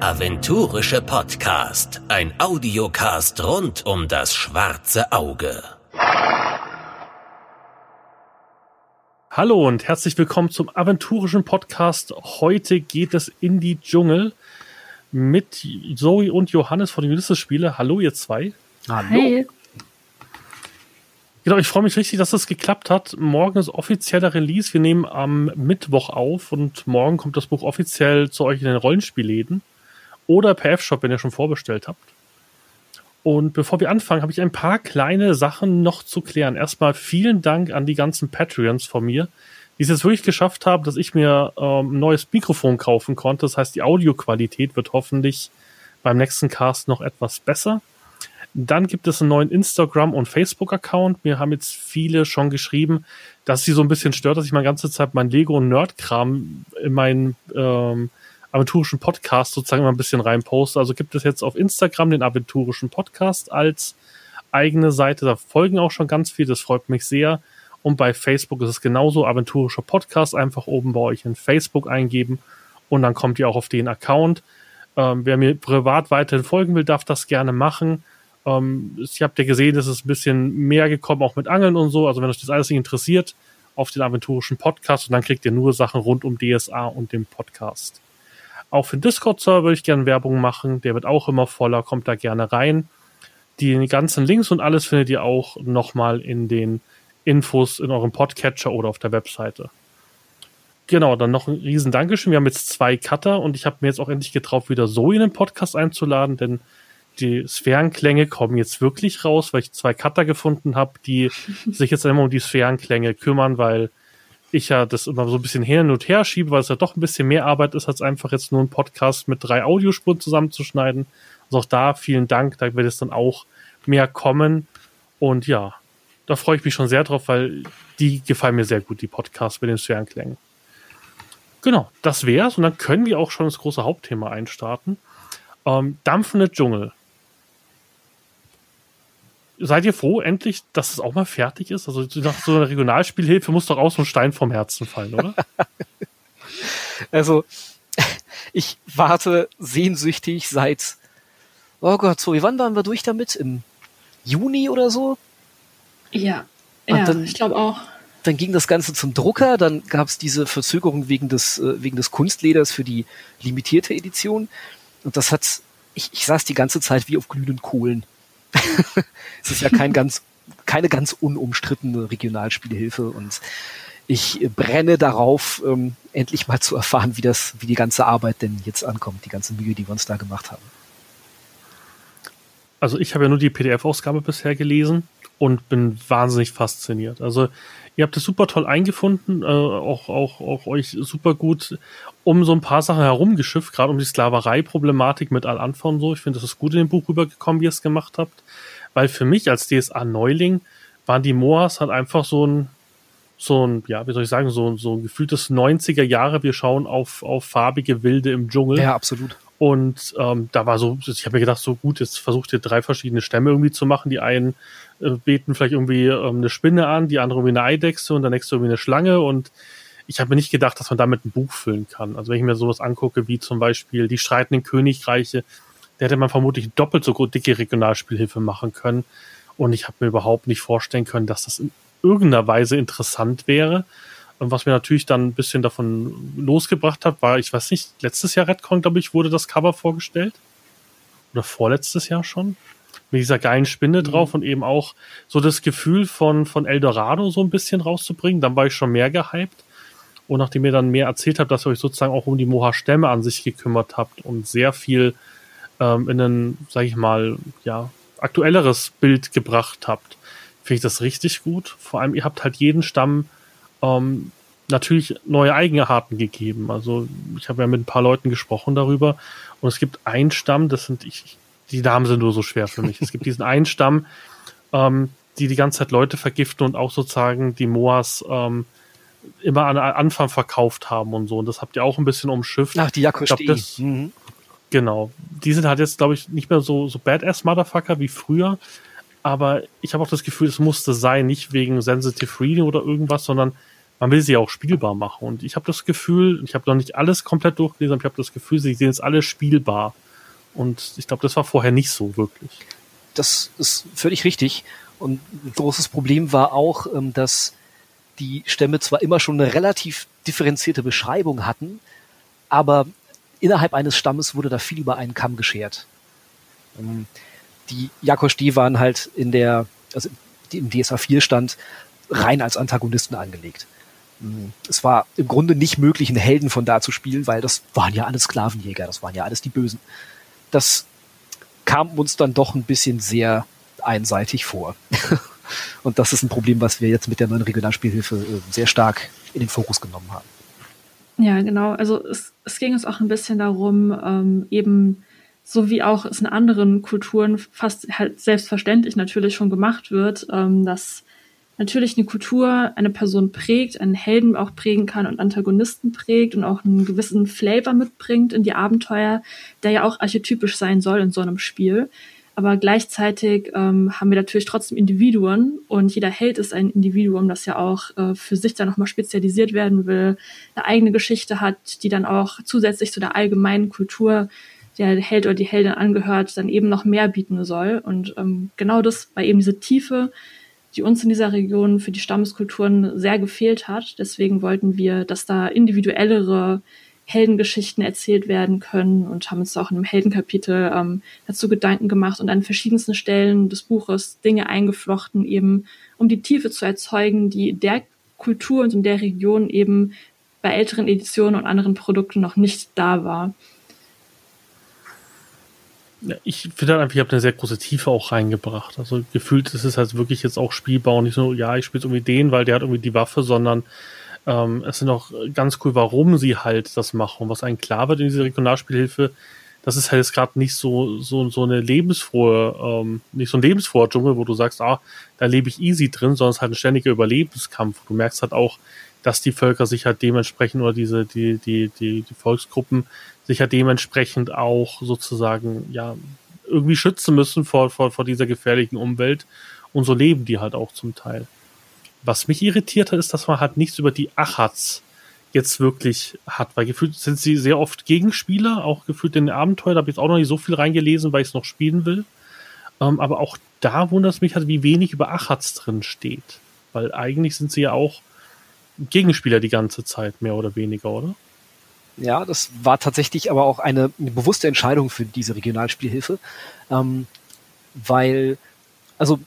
Der aventurische Podcast. Ein Audiocast rund um das schwarze Auge. Hallo und herzlich willkommen zum aventurischen Podcast. Heute geht es in die Dschungel mit Zoe und Johannes von den Ulysses-Spiele. Hallo, ihr zwei. Hallo. Hey. Genau, ich freue mich richtig, dass es das geklappt hat. Morgen ist offizieller Release. Wir nehmen am Mittwoch auf und morgen kommt das Buch offiziell zu euch in den Rollenspielläden oder per F-Shop, wenn ihr schon vorbestellt habt. Und bevor wir anfangen, habe ich ein paar kleine Sachen noch zu klären. Erstmal vielen Dank an die ganzen Patreons von mir, die es jetzt wirklich geschafft haben, dass ich mir ähm, ein neues Mikrofon kaufen konnte. Das heißt, die Audioqualität wird hoffentlich beim nächsten Cast noch etwas besser. Dann gibt es einen neuen Instagram- und Facebook-Account. Mir haben jetzt viele schon geschrieben, dass sie so ein bisschen stört, dass ich meine ganze Zeit mein Lego- und Nerd-Kram in meinen ähm, aventurischen Podcast sozusagen immer ein bisschen reinposte. Also gibt es jetzt auf Instagram den aventurischen Podcast als eigene Seite. Da folgen auch schon ganz viele. Das freut mich sehr. Und bei Facebook ist es genauso. Aventurischer Podcast einfach oben bei euch in Facebook eingeben. Und dann kommt ihr auch auf den Account. Ähm, wer mir privat weiterhin folgen will, darf das gerne machen. Ähm, ich habe ja gesehen, es ist ein bisschen mehr gekommen, auch mit Angeln und so. Also wenn euch das alles nicht interessiert, auf den aventurischen Podcast und dann kriegt ihr nur Sachen rund um DSA und den Podcast. Auch für den Discord-Server würde ich gerne Werbung machen. Der wird auch immer voller, kommt da gerne rein. Die ganzen Links und alles findet ihr auch nochmal in den Infos in eurem Podcatcher oder auf der Webseite. Genau, dann noch ein riesen Dankeschön. Wir haben jetzt zwei Cutter und ich habe mir jetzt auch endlich getraut, wieder so in den Podcast einzuladen, denn die Sphärenklänge kommen jetzt wirklich raus, weil ich zwei Cutter gefunden habe, die sich jetzt immer um die Sphärenklänge kümmern, weil ich ja das immer so ein bisschen hin und her schiebe, weil es ja doch ein bisschen mehr Arbeit ist, als einfach jetzt nur einen Podcast mit drei Audiospuren zusammenzuschneiden. Also auch da vielen Dank, da wird es dann auch mehr kommen. Und ja, da freue ich mich schon sehr drauf, weil die gefallen mir sehr gut, die Podcasts mit den Sphärenklängen. Genau, das wär's. Und dann können wir auch schon das große Hauptthema einstarten. Ähm, dampfende Dschungel seid ihr froh endlich, dass es auch mal fertig ist? Also nach so einer Regionalspielhilfe muss doch auch so ein Stein vom Herzen fallen, oder? also ich warte sehnsüchtig seit, oh Gott, so, wie wann waren wir durch damit? Im Juni oder so? Ja, Und ja, dann, ich glaube auch. Dann ging das Ganze zum Drucker, dann gab es diese Verzögerung wegen des, äh, wegen des Kunstleders für die limitierte Edition. Und das hat, ich, ich saß die ganze Zeit wie auf glühenden Kohlen. Es ist ja kein ganz, keine ganz unumstrittene Regionalspielhilfe und ich brenne darauf, ähm, endlich mal zu erfahren, wie das, wie die ganze Arbeit denn jetzt ankommt, die ganze Mühe, die wir uns da gemacht haben. Also ich habe ja nur die PDF-Ausgabe bisher gelesen und bin wahnsinnig fasziniert. Also ihr habt es super toll eingefunden, äh, auch, auch, auch euch super gut um so ein paar Sachen herumgeschifft, gerade um die Sklaverei-Problematik mit Al-Anfa und so. Ich finde, das ist gut in dem Buch rübergekommen, wie ihr es gemacht habt. Weil für mich als DSA-Neuling waren die Moas halt einfach so ein, so ein, ja, wie soll ich sagen, so, so ein gefühltes 90er Jahre. Wir schauen auf, auf farbige Wilde im Dschungel. Ja, absolut. Und ähm, da war so, ich habe mir gedacht, so gut, jetzt versucht ihr drei verschiedene Stämme irgendwie zu machen. Die einen äh, beten vielleicht irgendwie ähm, eine Spinne an, die andere irgendwie eine Eidechse und der nächste irgendwie eine Schlange. Und ich habe mir nicht gedacht, dass man damit ein Buch füllen kann. Also wenn ich mir sowas angucke, wie zum Beispiel die streitenden Königreiche, da hätte man vermutlich doppelt so dicke Regionalspielhilfe machen können. Und ich habe mir überhaupt nicht vorstellen können, dass das in irgendeiner Weise interessant wäre. Und was mir natürlich dann ein bisschen davon losgebracht hat, war, ich weiß nicht, letztes Jahr Redcon, glaube ich, wurde das Cover vorgestellt. Oder vorletztes Jahr schon. Mit dieser geilen Spinne mhm. drauf und eben auch so das Gefühl von, von Eldorado so ein bisschen rauszubringen. Dann war ich schon mehr gehypt. Und nachdem ihr dann mehr erzählt habt, dass ihr euch sozusagen auch um die Moha-Stämme an sich gekümmert habt und sehr viel ähm, in ein, sag ich mal, ja, aktuelleres Bild gebracht habt, finde ich das richtig gut. Vor allem, ihr habt halt jeden Stamm ähm, natürlich neue Eigenarten gegeben. Also ich habe ja mit ein paar Leuten gesprochen darüber und es gibt einen Stamm, das sind ich, die Namen sind nur so schwer für mich. es gibt diesen einen Stamm, ähm, die die ganze Zeit Leute vergiften und auch sozusagen die Moas ähm, immer an Anfang verkauft haben und so. Und das habt ihr auch ein bisschen umschifft. Ach, die Jakosti. Mhm. Genau. Die sind halt jetzt, glaube ich, nicht mehr so, so Badass-Motherfucker wie früher. Aber ich habe auch das Gefühl, es musste sein, nicht wegen Sensitive Reading oder irgendwas, sondern man will sie auch spielbar machen. Und ich habe das Gefühl, ich habe noch nicht alles komplett durchgelesen, aber ich habe das Gefühl, sie sehen jetzt alle spielbar. Und ich glaube, das war vorher nicht so wirklich. Das ist völlig richtig. Und ein großes Problem war auch, ähm, dass die Stämme zwar immer schon eine relativ differenzierte Beschreibung hatten, aber innerhalb eines Stammes wurde da viel über einen Kamm geschert. Ähm, die Jakosch-D waren halt in der, also im DSA 4 stand, rein als Antagonisten angelegt. Ähm, es war im Grunde nicht möglich, einen Helden von da zu spielen, weil das waren ja alles Sklavenjäger, das waren ja alles die Bösen. Das kam uns dann doch ein bisschen sehr einseitig vor. Und das ist ein Problem, was wir jetzt mit der neuen Regionalspielhilfe äh, sehr stark in den Fokus genommen haben. Ja, genau. Also es, es ging uns auch ein bisschen darum, ähm, eben so wie auch es in anderen Kulturen fast halt selbstverständlich natürlich schon gemacht wird, ähm, dass natürlich eine Kultur eine Person prägt, einen Helden auch prägen kann und Antagonisten prägt und auch einen gewissen Flavor mitbringt in die Abenteuer, der ja auch archetypisch sein soll in so einem Spiel. Aber gleichzeitig ähm, haben wir natürlich trotzdem Individuen und jeder Held ist ein Individuum, das ja auch äh, für sich dann nochmal spezialisiert werden will, eine eigene Geschichte hat, die dann auch zusätzlich zu der allgemeinen Kultur der Held oder die Heldin angehört, dann eben noch mehr bieten soll. Und ähm, genau das war eben diese Tiefe, die uns in dieser Region für die Stammeskulturen sehr gefehlt hat. Deswegen wollten wir, dass da individuellere Heldengeschichten erzählt werden können und haben uns auch in einem Heldenkapitel ähm, dazu Gedanken gemacht und an verschiedensten Stellen des Buches Dinge eingeflochten, eben um die Tiefe zu erzeugen, die der Kultur und in der Region eben bei älteren Editionen und anderen Produkten noch nicht da war ich finde halt einfach, ich habe eine sehr große Tiefe auch reingebracht. Also gefühlt ist es halt wirklich jetzt auch spielbar und nicht so, ja, ich spiele irgendwie den, weil der hat irgendwie die Waffe, sondern ähm, es sind auch ganz cool, warum sie halt das machen. Was einem klar wird in dieser Regionalspielhilfe, das ist halt jetzt gerade nicht so, so, so eine lebensfrohe, ähm, nicht so ein lebensfroher Dschungel, wo du sagst, ah, da lebe ich easy drin, sondern es ist halt ein ständiger Überlebenskampf. Du merkst halt auch, dass die Völker sich halt dementsprechend oder diese, die, die, die, die Volksgruppen sich ja dementsprechend auch sozusagen, ja, irgendwie schützen müssen vor, vor, vor dieser gefährlichen Umwelt. Und so leben die halt auch zum Teil. Was mich irritiert hat, ist, dass man halt nichts über die Achats jetzt wirklich hat, weil gefühlt sind sie sehr oft Gegenspieler, auch gefühlt in den Abenteuer, da habe ich jetzt auch noch nicht so viel reingelesen, weil ich es noch spielen will. Ähm, aber auch da wundert es mich halt, wie wenig über Achats drin steht. Weil eigentlich sind sie ja auch Gegenspieler die ganze Zeit, mehr oder weniger, oder? Ja, das war tatsächlich aber auch eine, eine bewusste Entscheidung für diese Regionalspielhilfe, ähm, weil, also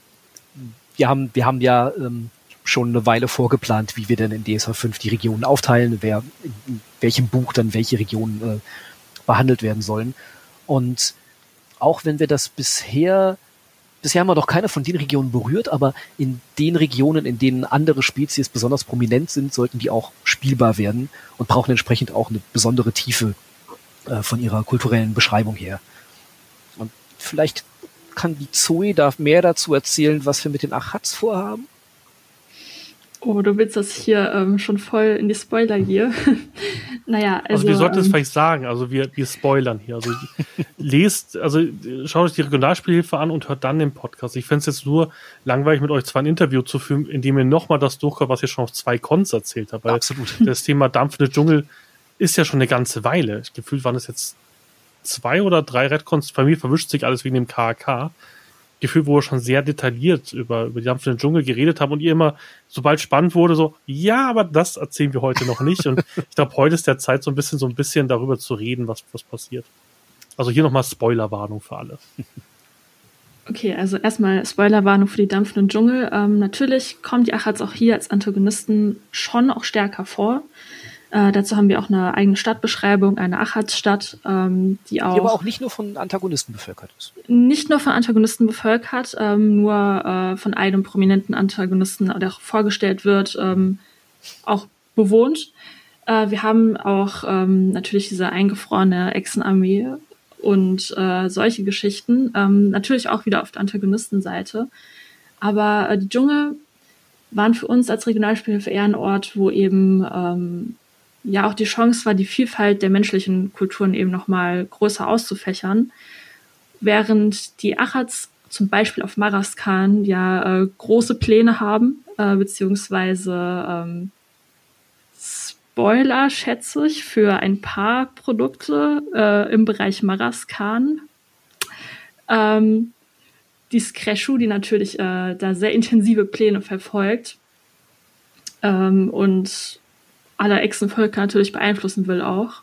wir haben, wir haben ja ähm, schon eine Weile vorgeplant, wie wir denn in DSH 5 die Regionen aufteilen, wer in welchem Buch dann welche Regionen äh, behandelt werden sollen. Und auch wenn wir das bisher Bisher haben wir doch keine von den Regionen berührt, aber in den Regionen, in denen andere Spezies besonders prominent sind, sollten die auch spielbar werden und brauchen entsprechend auch eine besondere Tiefe äh, von ihrer kulturellen Beschreibung her. Und vielleicht kann die Zoe da mehr dazu erzählen, was wir mit den Achats vorhaben? Oh, du willst das hier ähm, schon voll in die Spoiler hier. naja, also. Also wir sollten es ähm, vielleicht sagen, also wir, wir spoilern hier. Also lest, also schaut euch die Regionalspielhilfe an und hört dann den Podcast. Ich fände es jetzt nur langweilig, mit euch zwar ein Interview zu führen, in dem ihr nochmal das durchkommt, was ihr schon auf zwei Cons erzählt habt. Weil Absolut. Das Thema dampfende Dschungel ist ja schon eine ganze Weile. Gefühlt waren es jetzt zwei oder drei Redcons. Bei mir verwischt sich alles wegen dem KAK. Gefühl, wo wir schon sehr detailliert über, über die dampfenden Dschungel geredet haben und ihr immer, sobald spannend wurde, so, ja, aber das erzählen wir heute noch nicht. Und ich glaube, heute ist der Zeit, so ein bisschen, so ein bisschen darüber zu reden, was, was passiert. Also hier nochmal Spoilerwarnung für alle. Okay, also erstmal Spoilerwarnung für die dampfenden Dschungel. Ähm, natürlich kommen die Achats auch hier als Antagonisten schon auch stärker vor. Äh, dazu haben wir auch eine eigene Stadtbeschreibung, eine Achatstadt, ähm, die auch. Die aber auch nicht nur von Antagonisten bevölkert ist. Nicht nur von Antagonisten bevölkert, ähm, nur äh, von einem prominenten Antagonisten, der auch vorgestellt wird, ähm, auch bewohnt. Äh, wir haben auch ähm, natürlich diese eingefrorene Echsenarmee und äh, solche Geschichten. Ähm, natürlich auch wieder auf der Antagonistenseite. Aber äh, die Dschungel waren für uns als Regionalspielhilfe eher ein Ort, wo eben ähm, ja auch die Chance war, die Vielfalt der menschlichen Kulturen eben nochmal größer auszufächern. Während die Achats zum Beispiel auf Maraskan ja äh, große Pläne haben, äh, beziehungsweise ähm, Spoiler, schätze ich, für ein paar Produkte äh, im Bereich Maraskan. Ähm, die Skreshu, die natürlich äh, da sehr intensive Pläne verfolgt ähm, und alle Echsenvölker natürlich beeinflussen will auch.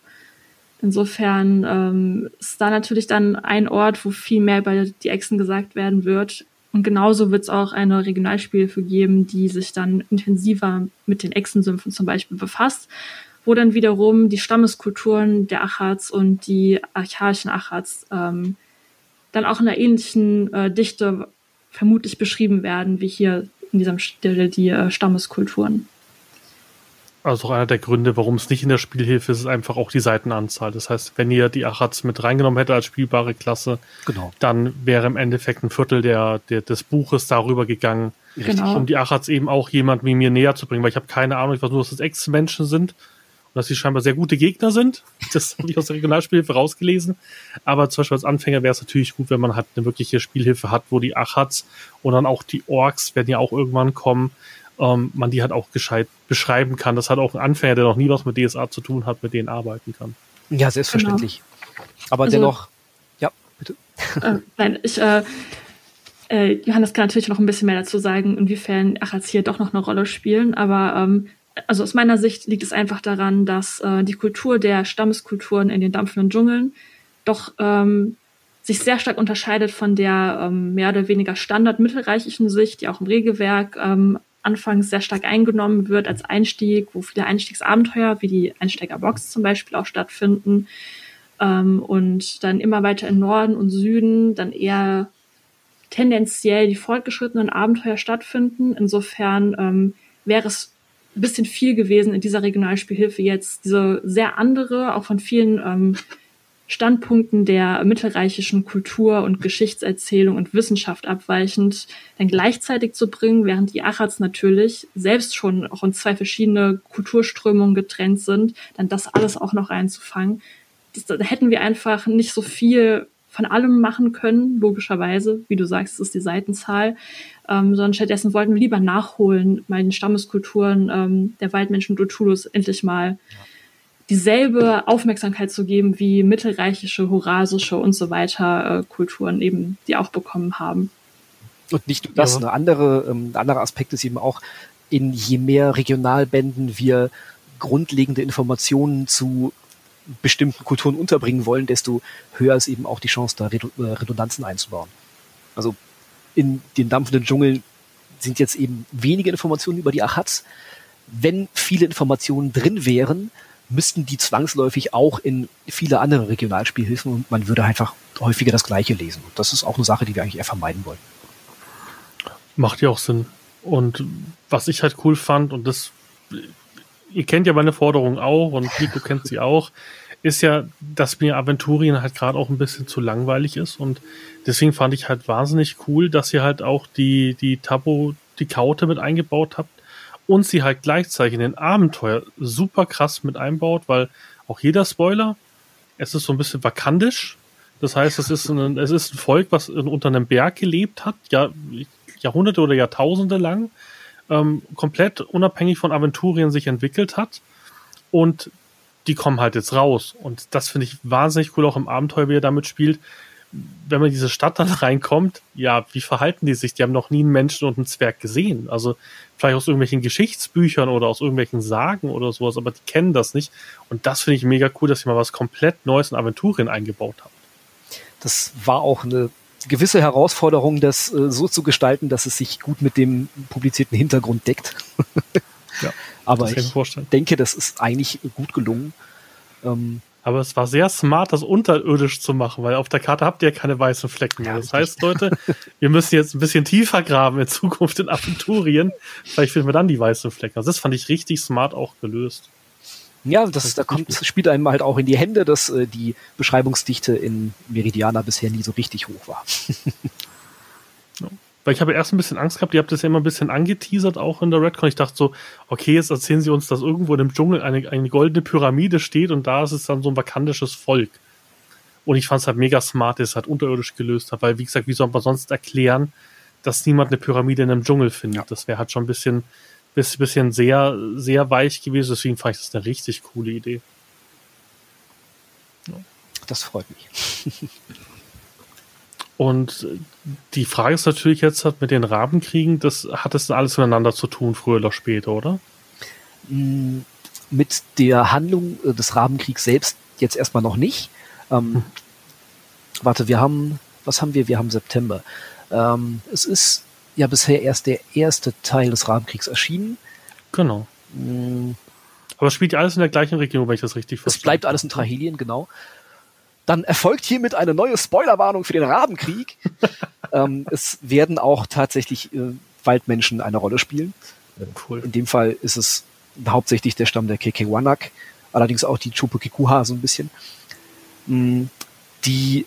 Insofern ähm, ist da natürlich dann ein Ort, wo viel mehr über die Echsen gesagt werden wird. Und genauso wird es auch eine Regionalspielhilfe geben, die sich dann intensiver mit den Echsensümpfen zum Beispiel befasst, wo dann wiederum die Stammeskulturen der Achats und die archaischen Achats ähm, dann auch in einer ähnlichen äh, Dichte vermutlich beschrieben werden, wie hier in diesem Stelle die äh, Stammeskulturen. Also auch einer der Gründe, warum es nicht in der Spielhilfe ist, ist einfach auch die Seitenanzahl. Das heißt, wenn ihr die Achats mit reingenommen hättet als spielbare Klasse, genau. dann wäre im Endeffekt ein Viertel der, der, des Buches darüber gegangen, genau. um die Achats eben auch jemand wie mir näher zu bringen, weil ich habe keine Ahnung, ich weiß nur, dass das Ex-Menschen sind und dass sie scheinbar sehr gute Gegner sind. Das habe ich aus der Regionalspielhilfe rausgelesen. Aber zum Beispiel als Anfänger wäre es natürlich gut, wenn man halt eine wirkliche Spielhilfe hat, wo die Achats und dann auch die Orks werden ja auch irgendwann kommen, ähm, man die halt auch gescheit beschreiben kann. Das hat auch ein Anfänger, der noch nie was mit DSA zu tun hat, mit denen arbeiten kann. Ja, selbstverständlich. Genau. Aber also, dennoch, ja, bitte. Äh, nein, ich, äh, äh, Johannes kann natürlich noch ein bisschen mehr dazu sagen, inwiefern Achats hier doch noch eine Rolle spielen, aber ähm, also aus meiner Sicht liegt es einfach daran, dass äh, die Kultur der Stammeskulturen in den dampfenden Dschungeln doch ähm, sich sehr stark unterscheidet von der ähm, mehr oder weniger standard-mittelreichischen Sicht, die auch im Regelwerk ähm, anfangs sehr stark eingenommen wird als Einstieg, wo viele Einstiegsabenteuer wie die Einsteigerbox zum Beispiel auch stattfinden ähm, und dann immer weiter in Norden und Süden dann eher tendenziell die fortgeschrittenen Abenteuer stattfinden. Insofern ähm, wäre es ein bisschen viel gewesen in dieser Regionalspielhilfe jetzt diese sehr andere, auch von vielen ähm, Standpunkten der mittelreichischen Kultur und Geschichtserzählung und Wissenschaft abweichend dann gleichzeitig zu bringen, während die Achats natürlich selbst schon auch in zwei verschiedene Kulturströmungen getrennt sind, dann das alles auch noch einzufangen. Das, da hätten wir einfach nicht so viel von allem machen können, logischerweise, wie du sagst, ist die Seitenzahl, ähm, sondern stattdessen wollten wir lieber nachholen, mal den Stammeskulturen ähm, der Waldmenschen Dotulus endlich mal ja dieselbe Aufmerksamkeit zu geben wie mittelreichische, horasische und so weiter äh, Kulturen eben, die auch bekommen haben. Und nicht nur das, ja. eine andere, ähm, ein anderer Aspekt ist eben auch, in je mehr Regionalbänden wir grundlegende Informationen zu bestimmten Kulturen unterbringen wollen, desto höher ist eben auch die Chance, da äh, Redundanzen einzubauen. Also in den dampfenden Dschungeln sind jetzt eben wenige Informationen über die Achats. Wenn viele Informationen drin wären, müssten die zwangsläufig auch in viele andere Regionalspielhilfen und man würde einfach häufiger das Gleiche lesen. Und das ist auch eine Sache, die wir eigentlich eher vermeiden wollen. Macht ja auch Sinn. Und was ich halt cool fand, und das, ihr kennt ja meine Forderung auch und Nico kennt sie auch, ist ja, dass mir Aventurien halt gerade auch ein bisschen zu langweilig ist. Und deswegen fand ich halt wahnsinnig cool, dass ihr halt auch die, die Tabo, die Kaute mit eingebaut habt und sie halt gleichzeitig in den Abenteuer super krass mit einbaut, weil auch jeder Spoiler, es ist so ein bisschen vakandisch. Das heißt, es ist ein, es ist ein Volk, was unter einem Berg gelebt hat, ja, Jahrhunderte oder Jahrtausende lang, ähm, komplett unabhängig von Aventurien sich entwickelt hat. Und die kommen halt jetzt raus. Und das finde ich wahnsinnig cool, auch im Abenteuer, wie er damit spielt, wenn man in diese Stadt dann reinkommt, ja, wie verhalten die sich? Die haben noch nie einen Menschen und einen Zwerg gesehen. Also vielleicht aus irgendwelchen Geschichtsbüchern oder aus irgendwelchen Sagen oder sowas, aber die kennen das nicht. Und das finde ich mega cool, dass ihr mal was komplett Neues in Aventurien eingebaut habt. Das war auch eine gewisse Herausforderung, das äh, so zu gestalten, dass es sich gut mit dem publizierten Hintergrund deckt. ja, aber ich denke, das ist eigentlich gut gelungen. Ähm, aber es war sehr smart, das unterirdisch zu machen, weil auf der Karte habt ihr keine weißen Flecken mehr. Das heißt, Leute, wir müssen jetzt ein bisschen tiefer graben in Zukunft in Aventurien. Vielleicht finden wir dann die weißen Flecken. Also das fand ich richtig smart auch gelöst. Ja, das, das da kommt, das spielt einem halt auch in die Hände, dass äh, die Beschreibungsdichte in Meridiana bisher nie so richtig hoch war. Weil ich habe erst ein bisschen Angst gehabt, ihr habt das ja immer ein bisschen angeteasert, auch in der Redcon. Ich dachte so, okay, jetzt erzählen sie uns, dass irgendwo in dem Dschungel eine, eine goldene Pyramide steht und da ist es dann so ein vakantisches Volk. Und ich fand es halt mega smart, dass es halt unterirdisch gelöst hat, weil, wie gesagt, wie soll man sonst erklären, dass niemand eine Pyramide in einem Dschungel findet? Ja. Das wäre halt schon ein bisschen Bis, bisschen sehr, sehr weich gewesen. Deswegen fand ich das eine richtig coole Idee. Das freut mich. Und die Frage ist natürlich jetzt hat mit den Rabenkriegen, das hat das alles miteinander zu tun, früher oder später, oder? Mm, mit der Handlung äh, des Rabenkriegs selbst jetzt erstmal noch nicht. Ähm, hm. Warte, wir haben, was haben wir? Wir haben September. Ähm, es ist ja bisher erst der erste Teil des Rabenkriegs erschienen. Genau. Mhm. Aber es spielt ja alles in der gleichen Region, wenn ich das richtig verstehe. Es bleibt alles in Trahilien, genau. Dann erfolgt hiermit eine neue Spoilerwarnung für den Rabenkrieg. ähm, es werden auch tatsächlich äh, Waldmenschen eine Rolle spielen. Cool. In dem Fall ist es hauptsächlich der Stamm der Kekewanak, allerdings auch die Chupukikuha so ein bisschen. Mm, die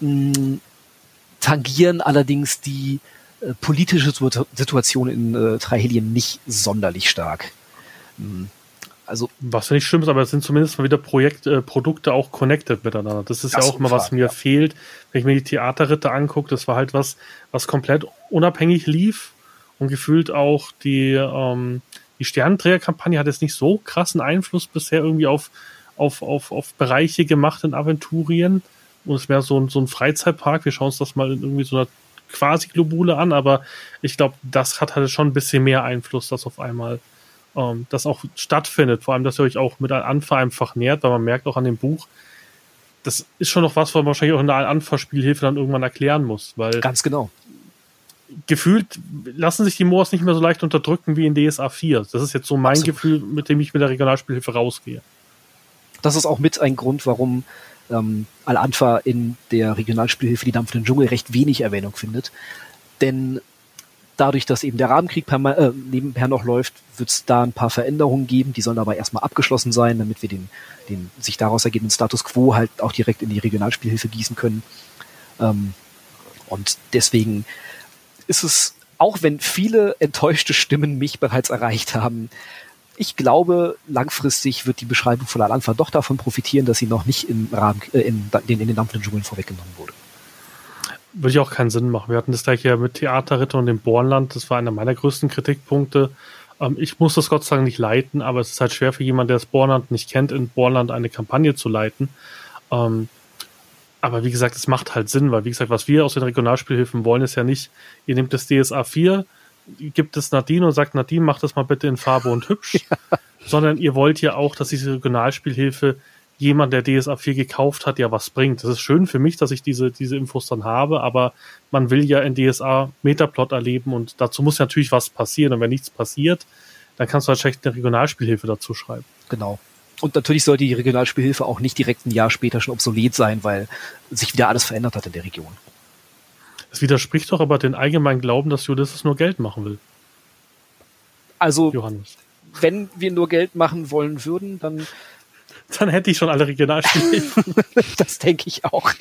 mm, tangieren allerdings die äh, politische Situation in äh, Trahelien nicht sonderlich stark. Mm, also was ja nicht schlimm ist, aber es sind zumindest mal wieder Projekt, äh, Produkte auch connected miteinander. Das ist das ja auch immer, was mir ja. fehlt, wenn ich mir die Theaterritte angucke. Das war halt was, was komplett unabhängig lief und gefühlt auch die, ähm, die Sternenträgerkampagne hat jetzt nicht so krassen Einfluss bisher irgendwie auf, auf, auf, auf Bereiche gemacht in Aventurien. Und es wäre so ein, so ein Freizeitpark. Wir schauen uns das mal in irgendwie so einer quasi Globule an, aber ich glaube, das hat halt schon ein bisschen mehr Einfluss, dass auf einmal ähm, das auch stattfindet. Vor allem, dass ihr euch auch mit Anfa einfach nähert, weil man merkt auch an dem Buch, das ist schon noch was, was man wahrscheinlich auch in der Anfa-Spielhilfe dann irgendwann erklären muss, weil. Ganz genau. Gefühlt lassen sich die Moors nicht mehr so leicht unterdrücken wie in DSA 4. Das ist jetzt so mein Absolut. Gefühl, mit dem ich mit der Regionalspielhilfe rausgehe. Das ist auch mit ein Grund, warum ähm, Al-Anfa in der Regionalspielhilfe die Dampf den Dschungel recht wenig Erwähnung findet. Denn dadurch, dass eben der Rahmenkrieg per, äh, nebenher noch läuft, wird es da ein paar Veränderungen geben. Die sollen aber erstmal abgeschlossen sein, damit wir den, den sich daraus ergebenden Status quo halt auch direkt in die Regionalspielhilfe gießen können. Ähm, und deswegen ist es, auch wenn viele enttäuschte Stimmen mich bereits erreicht haben, ich glaube, langfristig wird die Beschreibung von Al-Anfa doch davon profitieren, dass sie noch nicht im Rahmen, äh, in, in, in den dampfenden Dschungeln vorweggenommen wurde. Würde ja auch keinen Sinn machen. Wir hatten das gleich ja mit Theaterritter und dem Bornland. Das war einer meiner größten Kritikpunkte. Ähm, ich muss das Gott sei Dank nicht leiten, aber es ist halt schwer für jemanden, der das Bornland nicht kennt, in Bornland eine Kampagne zu leiten. Ähm, aber wie gesagt, es macht halt Sinn, weil wie gesagt, was wir aus den Regionalspielhilfen wollen, ist ja nicht, ihr nehmt das DSA 4, gibt es Nadine und sagt, Nadine, mach das mal bitte in Farbe und hübsch. Ja. Sondern ihr wollt ja auch, dass diese Regionalspielhilfe jemand, der DSA 4 gekauft hat, ja was bringt. Das ist schön für mich, dass ich diese, diese Infos dann habe, aber man will ja in DSA Metaplot erleben und dazu muss natürlich was passieren. Und wenn nichts passiert, dann kannst du halt schlecht eine Regionalspielhilfe dazu schreiben. Genau. Und natürlich sollte die Regionalspielhilfe auch nicht direkt ein Jahr später schon obsolet sein, weil sich wieder alles verändert hat in der Region. Es widerspricht doch aber den allgemeinen Glauben, dass Ulysses nur Geld machen will. Also, Johannes. wenn wir nur Geld machen wollen würden, dann. Dann hätte ich schon alle Regionalspiele. das denke ich auch.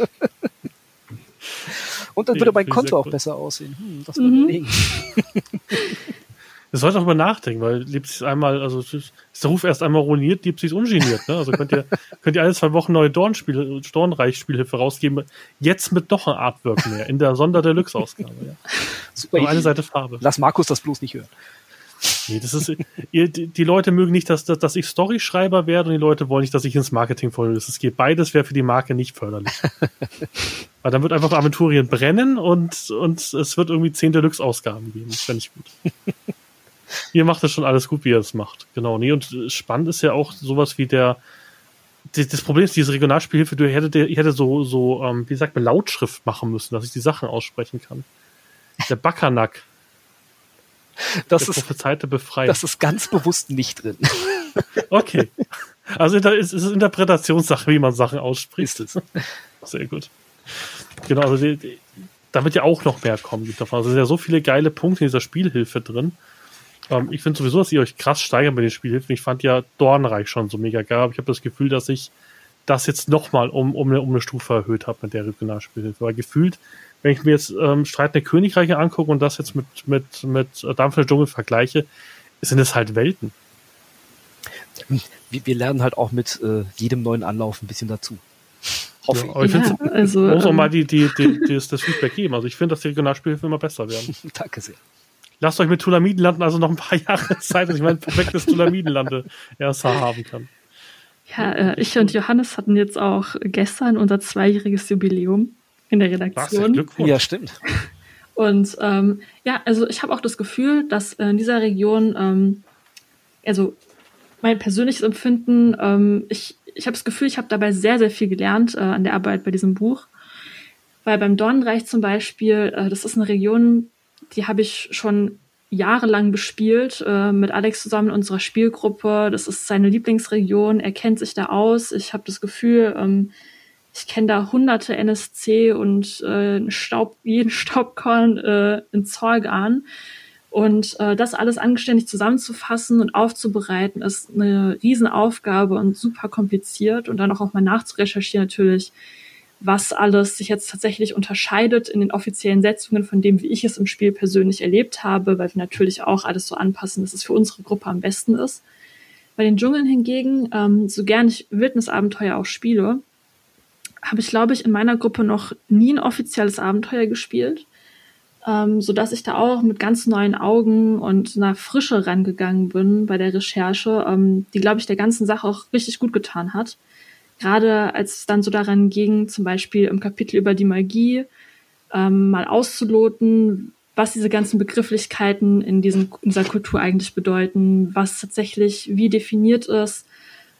Und dann würde mein Konto auch besser aussehen. Hm, das mhm. Das sollte auch mal nachdenken, weil Leipzig einmal, also ist der Ruf erst einmal ruiniert, Leipzig ist ungeniert. Ne? Also könnt ihr, könnt ihr alle zwei Wochen neue Dornspiele, Dornreich-Spielhilfe rausgeben. Jetzt mit noch ein Artwork mehr, in der Sonder-Deluxe-Ausgabe. Ja. Super. Nur eine Seite Farbe. Lass Markus das bloß nicht hören. Nee, das ist, ihr, die Leute mögen nicht, dass, dass, dass ich Storyschreiber werde und die Leute wollen nicht, dass ich ins Marketing folge. Es geht beides, wäre für die Marke nicht förderlich. Weil dann wird einfach Aventurien brennen und, und es wird irgendwie zehn Deluxe-Ausgaben geben. Das fände ich gut. ihr macht das schon alles gut, wie ihr es macht. Genau. Nee, und spannend ist ja auch sowas wie der, das Problem ist, diese Regionalspielhilfe, du hätte, ich hätte so, so, ähm, wie sagt man, Lautschrift machen müssen, dass ich die Sachen aussprechen kann. Der Backernack. Das der ist, prophezeite Befreiung. Das ist ganz bewusst nicht drin. okay. Also es ist Interpretationssache, wie man Sachen ausspricht. Ist es. Sehr gut. Genau, also die, die, da wird ja auch noch mehr kommen. Also es sind ja so viele geile Punkte in dieser Spielhilfe drin. Ähm, ich finde sowieso, dass ihr euch krass steigert bei den Spielhilfen. Ich fand ja Dornreich schon so mega geil, aber ich habe das Gefühl, dass ich das jetzt nochmal um, um, eine, um eine Stufe erhöht habe mit der Regionalspielhilfe. Weil gefühlt, wenn ich mir jetzt ähm, Streitende Königreiche angucke und das jetzt mit, mit, mit Dampf Dschungel vergleiche, sind es halt Welten. Wir, wir lernen halt auch mit äh, jedem neuen Anlauf ein bisschen dazu. Hoffe ja, aber ich ja, also, muss auch ähm, mal die, die, die, die, das Feedback geben. Also ich finde, dass die Regionalspielhilfe immer besser werden. Danke sehr. lasst euch mit Tulamidenlanden also noch ein paar Jahre Zeit, dass ich mein perfektes Tulamidenlande erst haben kann. Ja, äh, ich und Johannes hatten jetzt auch gestern unser zweijähriges Jubiläum in der Redaktion. Glückwunsch. Ja, stimmt. Und ähm, ja, also ich habe auch das Gefühl, dass in dieser Region, ähm, also mein persönliches Empfinden, ähm, ich, ich habe das Gefühl, ich habe dabei sehr, sehr viel gelernt äh, an der Arbeit bei diesem Buch. Weil beim Dornreich zum Beispiel, äh, das ist eine Region, die habe ich schon jahrelang bespielt, äh, mit Alex zusammen in unserer Spielgruppe. Das ist seine Lieblingsregion, er kennt sich da aus. Ich habe das Gefühl, ähm, ich kenne da hunderte NSC und äh, Staub, jeden Staubkorn äh, in Zorgan. Und äh, das alles anständig zusammenzufassen und aufzubereiten, ist eine Riesenaufgabe und super kompliziert. Und dann auch, auch mal nachzurecherchieren natürlich, was alles sich jetzt tatsächlich unterscheidet in den offiziellen Setzungen von dem, wie ich es im Spiel persönlich erlebt habe, weil wir natürlich auch alles so anpassen, dass es für unsere Gruppe am besten ist. Bei den Dschungeln hingegen, ähm, so gern ich Wildnisabenteuer auch spiele, habe ich, glaube ich, in meiner Gruppe noch nie ein offizielles Abenteuer gespielt, ähm, so dass ich da auch mit ganz neuen Augen und einer Frische rangegangen bin bei der Recherche, ähm, die, glaube ich, der ganzen Sache auch richtig gut getan hat. Gerade als es dann so daran ging, zum Beispiel im Kapitel über die Magie, ähm, mal auszuloten, was diese ganzen Begrifflichkeiten in, diesen, in dieser Kultur eigentlich bedeuten, was tatsächlich wie definiert ist,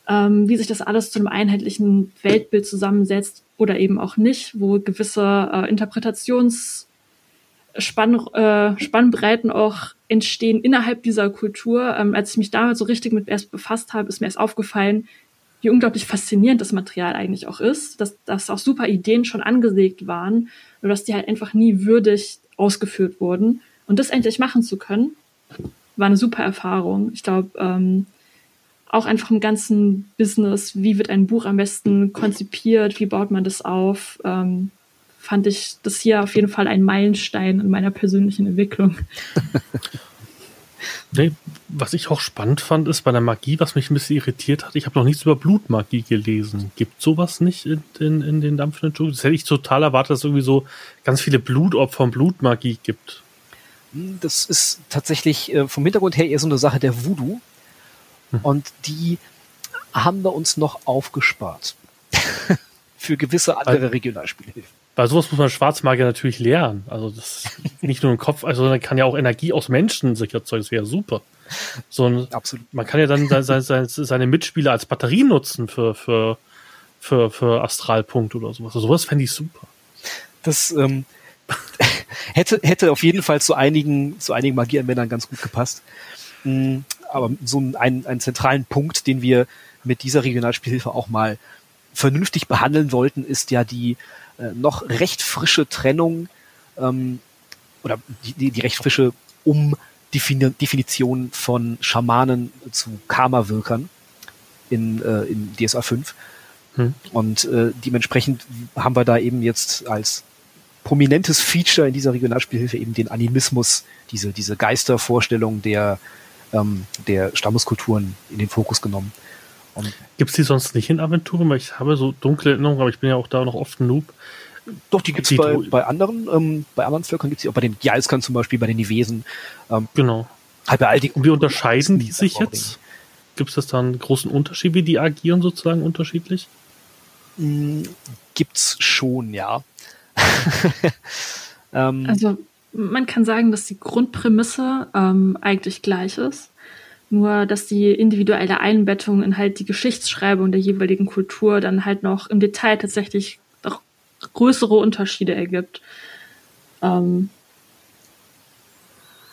ähm, wie sich das alles zu einem einheitlichen Weltbild zusammensetzt oder eben auch nicht, wo gewisse äh, Interpretations äh, auch entstehen innerhalb dieser Kultur. Ähm, als ich mich damit so richtig mit erst befasst habe, ist mir erst aufgefallen, wie unglaublich faszinierend das Material eigentlich auch ist, dass, dass auch super Ideen schon angesägt waren, nur dass die halt einfach nie würdig ausgeführt wurden. Und das endlich machen zu können, war eine super Erfahrung. Ich glaube, ähm, auch einfach im ganzen Business, wie wird ein Buch am besten konzipiert, wie baut man das auf, ähm, fand ich das hier auf jeden Fall ein Meilenstein in meiner persönlichen Entwicklung. Nee, was ich auch spannend fand, ist bei der Magie, was mich ein bisschen irritiert hat, ich habe noch nichts über Blutmagie gelesen. Gibt sowas nicht in, in, in den dampfenden Dschungel? Das hätte ich total erwartet, dass es irgendwie so ganz viele Blutopfer und Blutmagie gibt. Das ist tatsächlich äh, vom Hintergrund her eher so eine Sache der Voodoo. Hm. Und die haben wir uns noch aufgespart. Für gewisse andere Weil, Regionalspielhilfen. Weil sowas muss man Schwarzmagier natürlich lernen. Also das nicht nur im Kopf, also man kann ja auch Energie aus Menschen sich erzeugen, das wäre super. So ein, Absolut. Man kann ja dann seine, seine, seine Mitspieler als Batterie nutzen für, für, für, für Astralpunkt oder sowas. Also sowas fände ich super. Das ähm, hätte, hätte auf jeden Fall zu einigen, zu einigen Magieanwendern ganz gut gepasst. Aber so einen, einen zentralen Punkt, den wir mit dieser Regionalspielhilfe auch mal vernünftig behandeln wollten, ist ja die äh, noch recht frische Trennung ähm, oder die, die, die recht frische Umdefinition von Schamanen zu Karma-Wirkern in, äh, in DSA 5. Hm. Und äh, dementsprechend haben wir da eben jetzt als prominentes Feature in dieser Regionalspielhilfe eben den Animismus, diese, diese Geistervorstellung der ähm, der Stammeskulturen in den Fokus genommen. Gibt es die sonst nicht in Aventuren? Weil ich habe so dunkle Erinnerungen, aber ich bin ja auch da noch oft ein Noob. Doch, die gibt es bei, bei anderen, ähm, bei anderen Völkern gibt es die auch bei den Jalskern zum Beispiel, bei den Nivesen. Ähm, genau. Halt bei all die, Und wie unterscheiden die sich jetzt? Gibt es das da einen großen Unterschied, wie die agieren sozusagen unterschiedlich? Mm, gibt's schon, ja. ähm, also man kann sagen, dass die Grundprämisse ähm, eigentlich gleich ist. Nur, dass die individuelle Einbettung in halt die Geschichtsschreibung der jeweiligen Kultur dann halt noch im Detail tatsächlich noch größere Unterschiede ergibt. Ähm,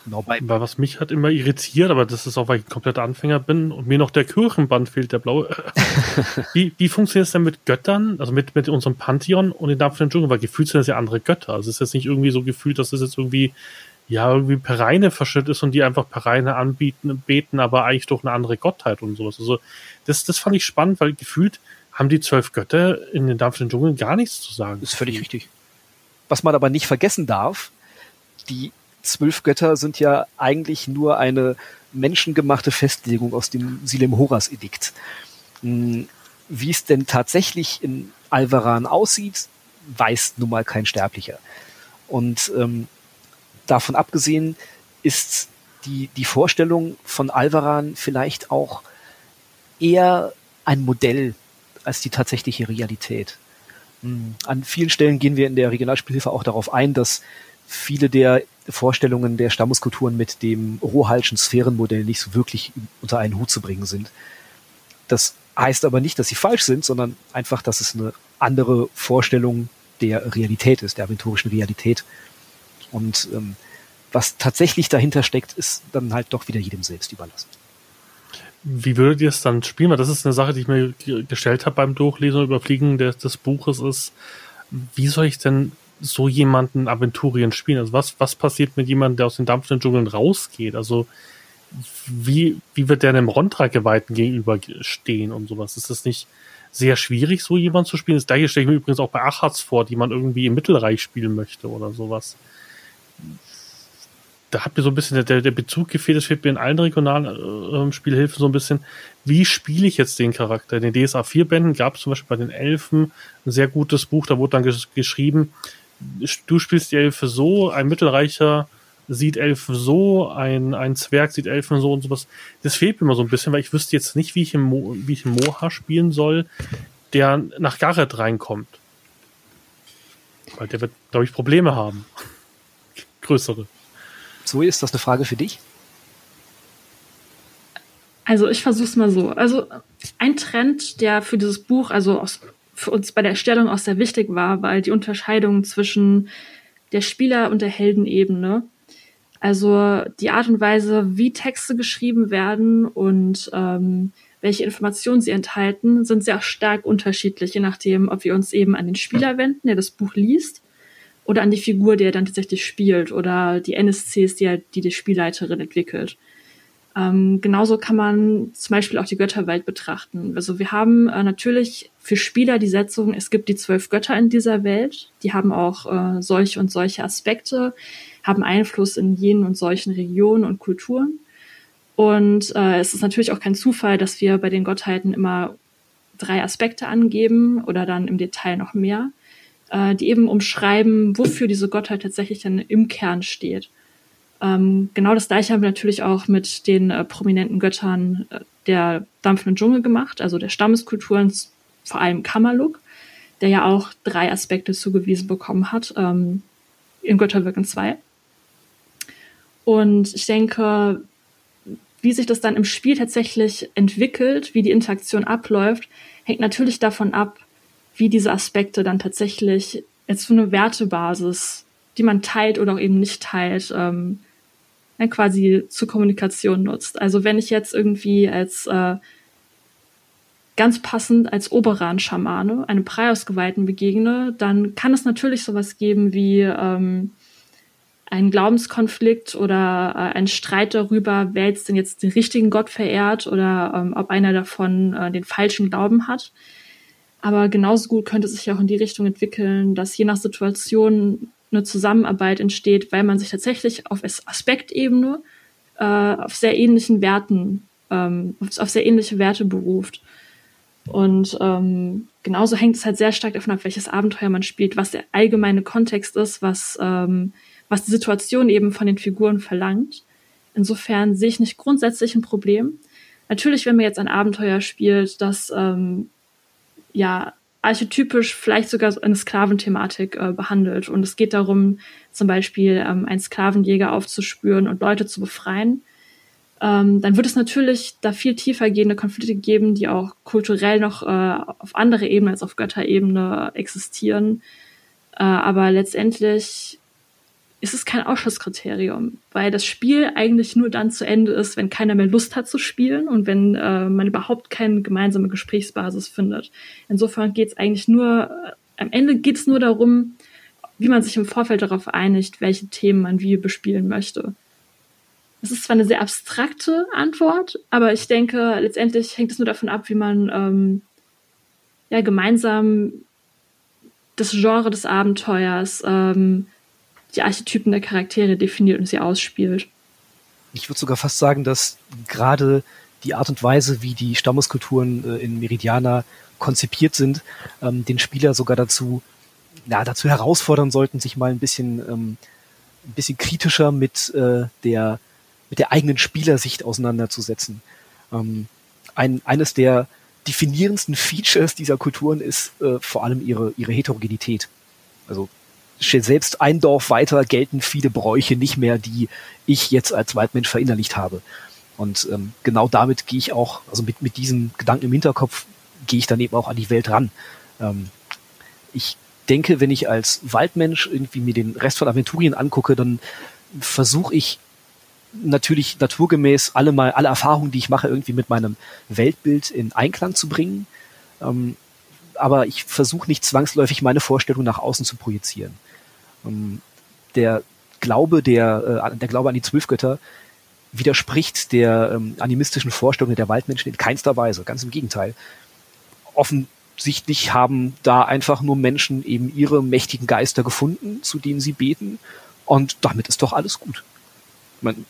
Genau, bei, was mich hat immer irritiert, aber das ist auch, weil ich ein kompletter Anfänger bin und mir noch der Kirchenband fehlt, der blaue. wie, wie funktioniert es denn mit Göttern, also mit, mit unserem Pantheon und den dampfenden Dschungel? Weil gefühlt sind das ja andere Götter. Also es ist jetzt nicht irgendwie so gefühlt, dass es jetzt irgendwie, ja, irgendwie Pereine verschnitt ist und die einfach Pereine anbieten, beten, aber eigentlich durch eine andere Gottheit und sowas. Also das, das fand ich spannend, weil gefühlt haben die zwölf Götter in den dampfenden Dschungeln gar nichts zu sagen. Das ist völlig richtig. Was man aber nicht vergessen darf, die zwölf Götter sind ja eigentlich nur eine menschengemachte Festlegung aus dem Silem Horas Edikt. Hm, wie es denn tatsächlich in Alvaran aussieht, weiß nun mal kein Sterblicher. Und ähm, davon abgesehen ist die, die Vorstellung von Alvaran vielleicht auch eher ein Modell als die tatsächliche Realität. Hm, an vielen Stellen gehen wir in der Regionalspielhilfe auch darauf ein, dass viele der Vorstellungen der Stammeskulturen mit dem Rohalschen Sphärenmodell nicht so wirklich unter einen Hut zu bringen sind. Das heißt aber nicht, dass sie falsch sind, sondern einfach, dass es eine andere Vorstellung der Realität ist, der aventurischen Realität. Und ähm, was tatsächlich dahinter steckt, ist dann halt doch wieder jedem selbst überlassen. Wie würdet ihr es dann spielen? Weil das ist eine Sache, die ich mir gestellt habe beim Durchlesen und Überfliegen des, des Buches, ist, wie soll ich denn so jemanden Aventurien spielen? Also was, was passiert mit jemandem, der aus den dampfenden Dschungeln rausgeht? Also wie, wie wird der einem Rondra-Geweihten gegenüberstehen und sowas? Ist das nicht sehr schwierig, so jemanden zu spielen? Das gleiche stelle ich mir übrigens auch bei Achatz vor, die man irgendwie im Mittelreich spielen möchte oder sowas. Da hat mir so ein bisschen der, der Bezug gefehlt, das fehlt mir in allen regionalen äh, Spielhilfen so ein bisschen. Wie spiele ich jetzt den Charakter? In den DSA 4 Bänden gab es zum Beispiel bei den Elfen ein sehr gutes Buch, da wurde dann ges geschrieben, du spielst die Elfe so, ein Mittelreicher sieht Elfen so, ein, ein Zwerg sieht Elfen so und sowas. Das fehlt mir immer so ein bisschen, weil ich wüsste jetzt nicht, wie ich im, Mo wie ich im Moha spielen soll, der nach Gareth reinkommt. Weil der wird, glaube ich, Probleme haben. Größere. So ist das eine Frage für dich? Also ich versuche es mal so. Also ein Trend, der für dieses Buch, also aus, für uns bei der Erstellung auch sehr wichtig war, weil die Unterscheidung zwischen der Spieler- und der Heldenebene also die Art und Weise, wie Texte geschrieben werden und ähm, welche Informationen sie enthalten, sind sehr stark unterschiedlich, je nachdem, ob wir uns eben an den Spieler wenden, der das Buch liest, oder an die Figur, die er dann tatsächlich spielt, oder die NSCs, die, er, die die Spielleiterin entwickelt. Ähm, genauso kann man zum Beispiel auch die Götterwelt betrachten. Also wir haben äh, natürlich für Spieler die Setzung, es gibt die zwölf Götter in dieser Welt, die haben auch äh, solche und solche Aspekte haben Einfluss in jenen und solchen Regionen und Kulturen. Und äh, es ist natürlich auch kein Zufall, dass wir bei den Gottheiten immer drei Aspekte angeben oder dann im Detail noch mehr, äh, die eben umschreiben, wofür diese Gottheit tatsächlich dann im Kern steht. Ähm, genau das gleiche haben wir natürlich auch mit den äh, prominenten Göttern äh, der dampfenden Dschungel gemacht, also der Stammeskulturen, vor allem Kamaluk, der ja auch drei Aspekte zugewiesen bekommen hat ähm, in Götterwirken 2. Und ich denke, wie sich das dann im Spiel tatsächlich entwickelt, wie die Interaktion abläuft, hängt natürlich davon ab, wie diese Aspekte dann tatsächlich jetzt für eine Wertebasis, die man teilt oder auch eben nicht teilt, ähm, ja, quasi zur Kommunikation nutzt. Also wenn ich jetzt irgendwie als äh, ganz passend als Oberan-Schamane einem Preiausgeweihten begegne, dann kann es natürlich sowas geben wie ähm, ein Glaubenskonflikt oder äh, ein Streit darüber, wer jetzt denn jetzt den richtigen Gott verehrt oder ähm, ob einer davon äh, den falschen Glauben hat. Aber genauso gut könnte es sich auch in die Richtung entwickeln, dass je nach Situation eine Zusammenarbeit entsteht, weil man sich tatsächlich auf Aspektebene äh, auf sehr ähnlichen Werten, ähm, auf sehr ähnliche Werte beruft. Und ähm, genauso hängt es halt sehr stark davon ab, welches Abenteuer man spielt, was der allgemeine Kontext ist, was ähm, was die Situation eben von den Figuren verlangt. Insofern sehe ich nicht grundsätzlich ein Problem. Natürlich, wenn man jetzt ein Abenteuer spielt, das ähm, ja archetypisch vielleicht sogar eine Sklaventhematik äh, behandelt und es geht darum, zum Beispiel ähm, einen Sklavenjäger aufzuspüren und Leute zu befreien, ähm, dann wird es natürlich da viel tiefer gehende Konflikte geben, die auch kulturell noch äh, auf andere Ebene als auf Götterebene existieren. Äh, aber letztendlich ist es kein Ausschlusskriterium, weil das Spiel eigentlich nur dann zu Ende ist, wenn keiner mehr Lust hat zu spielen und wenn äh, man überhaupt keine gemeinsame Gesprächsbasis findet. Insofern geht es eigentlich nur, äh, am Ende geht es nur darum, wie man sich im Vorfeld darauf einigt, welche Themen man wie bespielen möchte. Es ist zwar eine sehr abstrakte Antwort, aber ich denke, letztendlich hängt es nur davon ab, wie man ähm, ja gemeinsam das Genre des Abenteuers ähm, die Archetypen der Charaktere definiert und sie ausspielt. Ich würde sogar fast sagen, dass gerade die Art und Weise, wie die Stammeskulturen äh, in Meridiana konzipiert sind, ähm, den Spieler sogar dazu, na, dazu herausfordern sollten, sich mal ein bisschen ähm, ein bisschen kritischer mit äh, der mit der eigenen Spielersicht auseinanderzusetzen. Ähm, ein, eines der definierendsten Features dieser Kulturen ist äh, vor allem ihre, ihre Heterogenität. Also selbst ein Dorf weiter gelten viele Bräuche nicht mehr, die ich jetzt als Waldmensch verinnerlicht habe. Und ähm, genau damit gehe ich auch, also mit, mit diesem Gedanken im Hinterkopf, gehe ich dann eben auch an die Welt ran. Ähm, ich denke, wenn ich als Waldmensch irgendwie mir den Rest von Aventurien angucke, dann versuche ich natürlich naturgemäß alle mal alle Erfahrungen, die ich mache, irgendwie mit meinem Weltbild in Einklang zu bringen. Ähm, aber ich versuche nicht zwangsläufig meine Vorstellung nach außen zu projizieren. Ähm, der Glaube, der, äh, der Glaube an die Zwölfgötter widerspricht der ähm, animistischen Vorstellung der Waldmenschen in keinster Weise. Ganz im Gegenteil. Offensichtlich haben da einfach nur Menschen eben ihre mächtigen Geister gefunden, zu denen sie beten. Und damit ist doch alles gut. Man,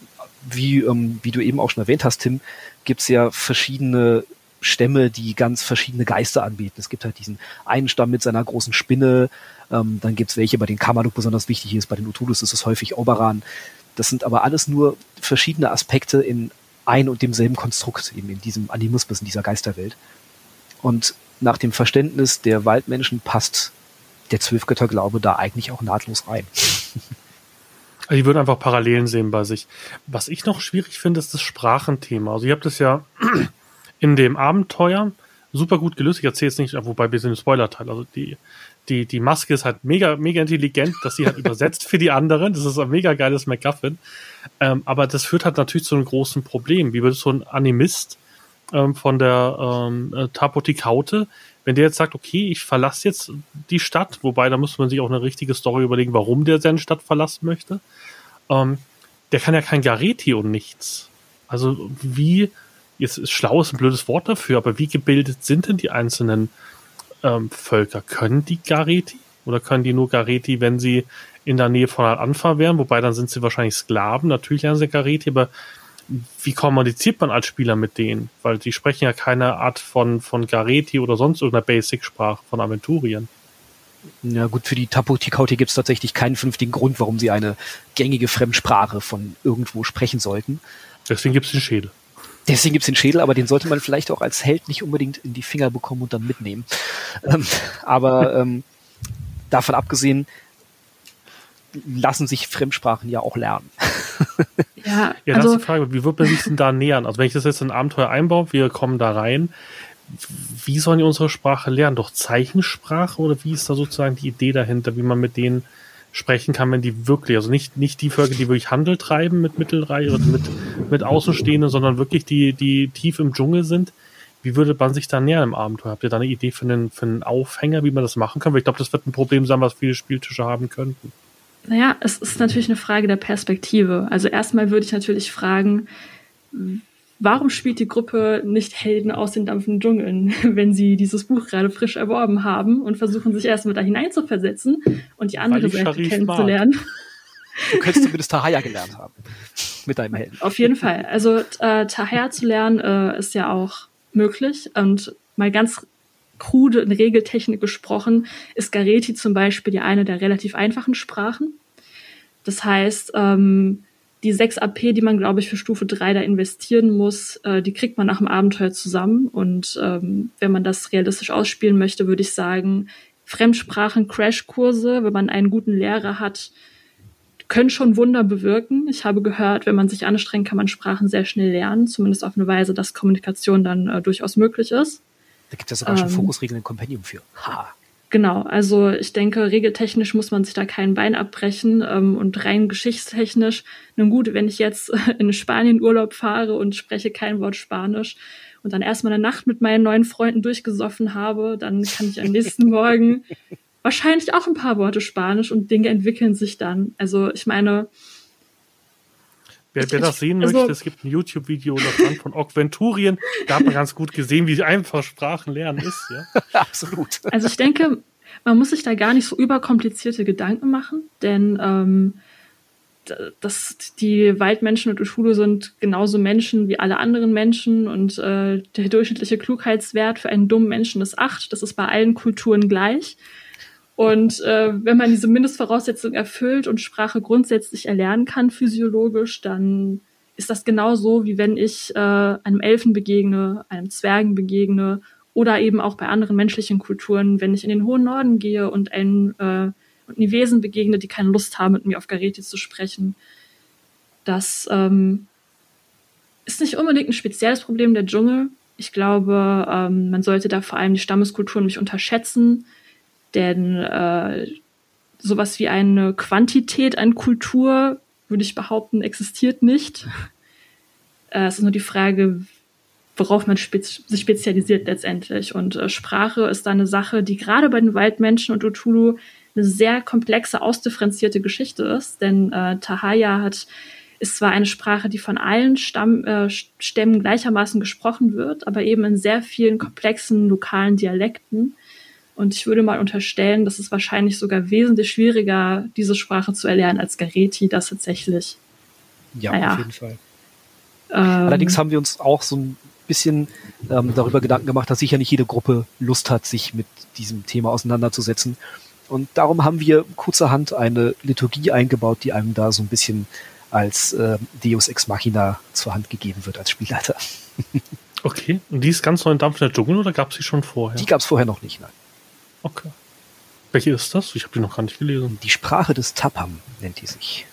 wie, ähm, wie du eben auch schon erwähnt hast, Tim, gibt's ja verschiedene Stämme, die ganz verschiedene Geister anbieten. Es gibt halt diesen einen Stamm mit seiner großen Spinne, ähm, dann gibt's welche, bei denen Kamaluk besonders wichtig ist, bei den Utulus ist es häufig Oberan. Das sind aber alles nur verschiedene Aspekte in ein und demselben Konstrukt, eben in diesem Animismus, in dieser Geisterwelt. Und nach dem Verständnis der Waldmenschen passt der Zwölfgötterglaube da eigentlich auch nahtlos rein. Also die würden einfach Parallelen sehen bei sich. Was ich noch schwierig finde, ist das Sprachenthema. Also ihr habt es ja in dem Abenteuer super gut gelöst. Ich erzähle jetzt nicht, wobei wir sind im Spoiler-Teil. Also die, die, die Maske ist halt mega, mega intelligent, dass sie halt übersetzt für die anderen. Das ist ein mega geiles MacGuffin. Ähm, aber das führt halt natürlich zu einem großen Problem. Wie würde so ein Animist ähm, von der ähm, äh, Tapotikaute, wenn der jetzt sagt, okay, ich verlasse jetzt die Stadt, wobei da muss man sich auch eine richtige Story überlegen, warum der seine Stadt verlassen möchte, ähm, der kann ja kein Gareti und nichts. Also wie, jetzt ist schlau ist ein blödes Wort dafür, aber wie gebildet sind denn die einzelnen ähm, Völker? Können die Gareti? Oder können die nur Gareti, wenn sie in der Nähe von Al-Anfa wären? Wobei dann sind sie wahrscheinlich Sklaven. Natürlich lernen sie Gareti, aber wie kommuniziert man als Spieler mit denen? Weil die sprechen ja keine Art von, von Gareti oder sonst irgendeiner Basic-Sprache von Aventurien. Ja gut, für die Taputikauti gibt es tatsächlich keinen vernünftigen Grund, warum sie eine gängige Fremdsprache von irgendwo sprechen sollten. Deswegen gibt es den Schädel. Deswegen gibt es den Schädel, aber den sollte man vielleicht auch als Held nicht unbedingt in die Finger bekommen und dann mitnehmen. Ähm, aber ähm, davon abgesehen, lassen sich Fremdsprachen ja auch lernen. ja, ja also, das ist die Frage, wie wird man sich denn da nähern? Also wenn ich das jetzt in ein Abenteuer einbaue, wir kommen da rein, wie sollen die unsere Sprache lernen? Doch Zeichensprache oder wie ist da sozusagen die Idee dahinter, wie man mit denen sprechen kann, wenn die wirklich, also nicht, nicht die Völker, die wirklich Handel treiben mit Mittelreich oder mit, mit Außenstehenden, sondern wirklich die, die tief im Dschungel sind. Wie würde man sich da nähern im Abenteuer? Habt ihr da eine Idee für einen, für einen Aufhänger, wie man das machen kann? Weil ich glaube, das wird ein Problem sein, was viele Spieltische haben könnten. Naja, es ist natürlich eine Frage der Perspektive. Also erstmal würde ich natürlich fragen, warum spielt die Gruppe nicht Helden aus den dampfenden Dschungeln, wenn sie dieses Buch gerade frisch erworben haben und versuchen sich erstmal da hineinzuversetzen und die andere Seite kennenzulernen? Du könntest zumindest Tahaya gelernt haben. Mit deinem Helden. Auf jeden Fall. Also äh, Tahaya zu lernen äh, ist ja auch möglich. Und mal ganz krude in Regeltechnik gesprochen, ist Gareti zum Beispiel ja eine der relativ einfachen Sprachen. Das heißt, ähm, die 6 AP, die man, glaube ich, für Stufe 3 da investieren muss, äh, die kriegt man nach dem Abenteuer zusammen. Und ähm, wenn man das realistisch ausspielen möchte, würde ich sagen, Fremdsprachen-Crashkurse, wenn man einen guten Lehrer hat, können schon Wunder bewirken. Ich habe gehört, wenn man sich anstrengt, kann man Sprachen sehr schnell lernen, zumindest auf eine Weise, dass Kommunikation dann äh, durchaus möglich ist. Da gibt es sogar ähm, schon Fokusregeln im Compendium für. Ha. Genau, also ich denke, regeltechnisch muss man sich da kein Bein abbrechen ähm, und rein geschichtstechnisch. Nun gut, wenn ich jetzt in Spanien Urlaub fahre und spreche kein Wort Spanisch und dann erstmal eine Nacht mit meinen neuen Freunden durchgesoffen habe, dann kann ich am nächsten Morgen wahrscheinlich auch ein paar Worte Spanisch und Dinge entwickeln sich dann. Also ich meine, Wer, wer das sehen also, möchte, es gibt ein YouTube-Video davon von Augventurien. Da hat man ganz gut gesehen, wie einfach Sprachen lernen ist. Ja? Absolut. Also ich denke, man muss sich da gar nicht so überkomplizierte Gedanken machen, denn ähm, dass die Waldmenschen und Ushulu sind genauso Menschen wie alle anderen Menschen und äh, der durchschnittliche Klugheitswert für einen dummen Menschen ist acht. Das ist bei allen Kulturen gleich. Und äh, wenn man diese Mindestvoraussetzung erfüllt und Sprache grundsätzlich erlernen kann, physiologisch, dann ist das genauso, wie wenn ich äh, einem Elfen begegne, einem Zwergen begegne oder eben auch bei anderen menschlichen Kulturen, wenn ich in den hohen Norden gehe und ein äh, und Wesen begegne, die keine Lust haben, mit mir auf Gareti zu sprechen. Das ähm, ist nicht unbedingt ein spezielles Problem der Dschungel. Ich glaube, ähm, man sollte da vor allem die Stammeskulturen nicht unterschätzen, denn äh, sowas wie eine Quantität an Kultur, würde ich behaupten, existiert nicht. Äh, es ist nur die Frage, worauf man spez sich spezialisiert letztendlich. Und äh, Sprache ist da eine Sache, die gerade bei den Waldmenschen und Utulu eine sehr komplexe, ausdifferenzierte Geschichte ist. Denn äh, Tahaya hat ist zwar eine Sprache, die von allen Stamm, äh, Stämmen gleichermaßen gesprochen wird, aber eben in sehr vielen komplexen lokalen Dialekten. Und ich würde mal unterstellen, dass es wahrscheinlich sogar wesentlich schwieriger, diese Sprache zu erlernen, als Gareti das tatsächlich. Ja, naja, auf jeden Fall. Ähm, Allerdings haben wir uns auch so ein bisschen ähm, darüber Gedanken gemacht, dass sicher nicht jede Gruppe Lust hat, sich mit diesem Thema auseinanderzusetzen. Und darum haben wir kurzerhand eine Liturgie eingebaut, die einem da so ein bisschen als äh, Deus Ex Machina zur Hand gegeben wird als Spielleiter. okay, und die ist ganz neu in Dampf der Dschungel oder gab es sie schon vorher? Die gab es vorher noch nicht, nein. Okay. Welche ist das? Ich habe die noch gar nicht gelesen. Die Sprache des Tapam nennt die sich.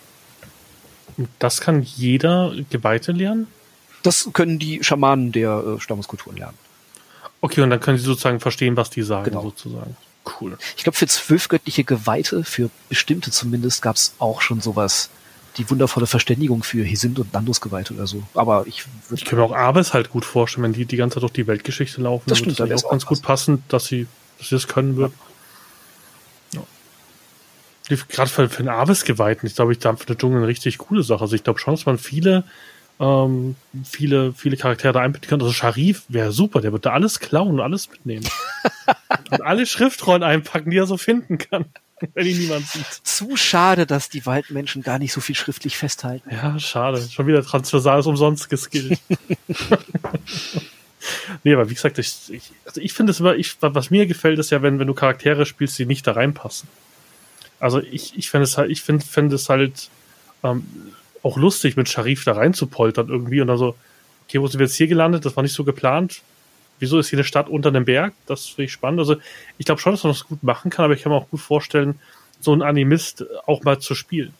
Das kann jeder Geweihte lernen? Das können die Schamanen der äh, Stammeskulturen lernen. Okay, und dann können sie sozusagen verstehen, was die sagen, genau. sozusagen. Cool. Ich glaube, für zwölf göttliche Geweihte, für bestimmte zumindest, gab es auch schon sowas. Die wundervolle Verständigung für Hesind und Landus Geweihte oder so. Aber ich würde. Ich kann mir auch Abes halt gut vorstellen, wenn die die ganze Zeit durch die Weltgeschichte laufen. Das stimmt, das ist auch ganz gut passend, dass sie, dass sie das können würden. Ja. ja. Gerade für, für den Aves-Geweihten, ich glaube, ich da für den Dschungel eine richtig coole Sache. Also ich glaube schon, dass man viele ähm, viele, viele Charaktere da einbinden kann. Also Sharif wäre super, der wird da alles klauen und alles mitnehmen. und alle Schriftrollen einpacken, die er so finden kann, wenn ihn niemand sieht. Zu schade, dass die Waldmenschen gar nicht so viel schriftlich festhalten. Ja, schade. Schon wieder transversales umsonst geskillt. nee, aber wie gesagt, ich, ich, also ich finde es immer, ich, was mir gefällt, ist ja, wenn, wenn du Charaktere spielst, die nicht da reinpassen. Also ich, ich finde es halt, ich finde, finde es halt, ähm, auch lustig, mit Sharif da rein zu poltern irgendwie und dann so, okay, wo sind wir jetzt hier gelandet? Das war nicht so geplant. Wieso ist hier eine Stadt unter einem Berg? Das finde ich spannend. Also ich glaube schon, dass man das gut machen kann, aber ich kann mir auch gut vorstellen, so einen Animist auch mal zu spielen.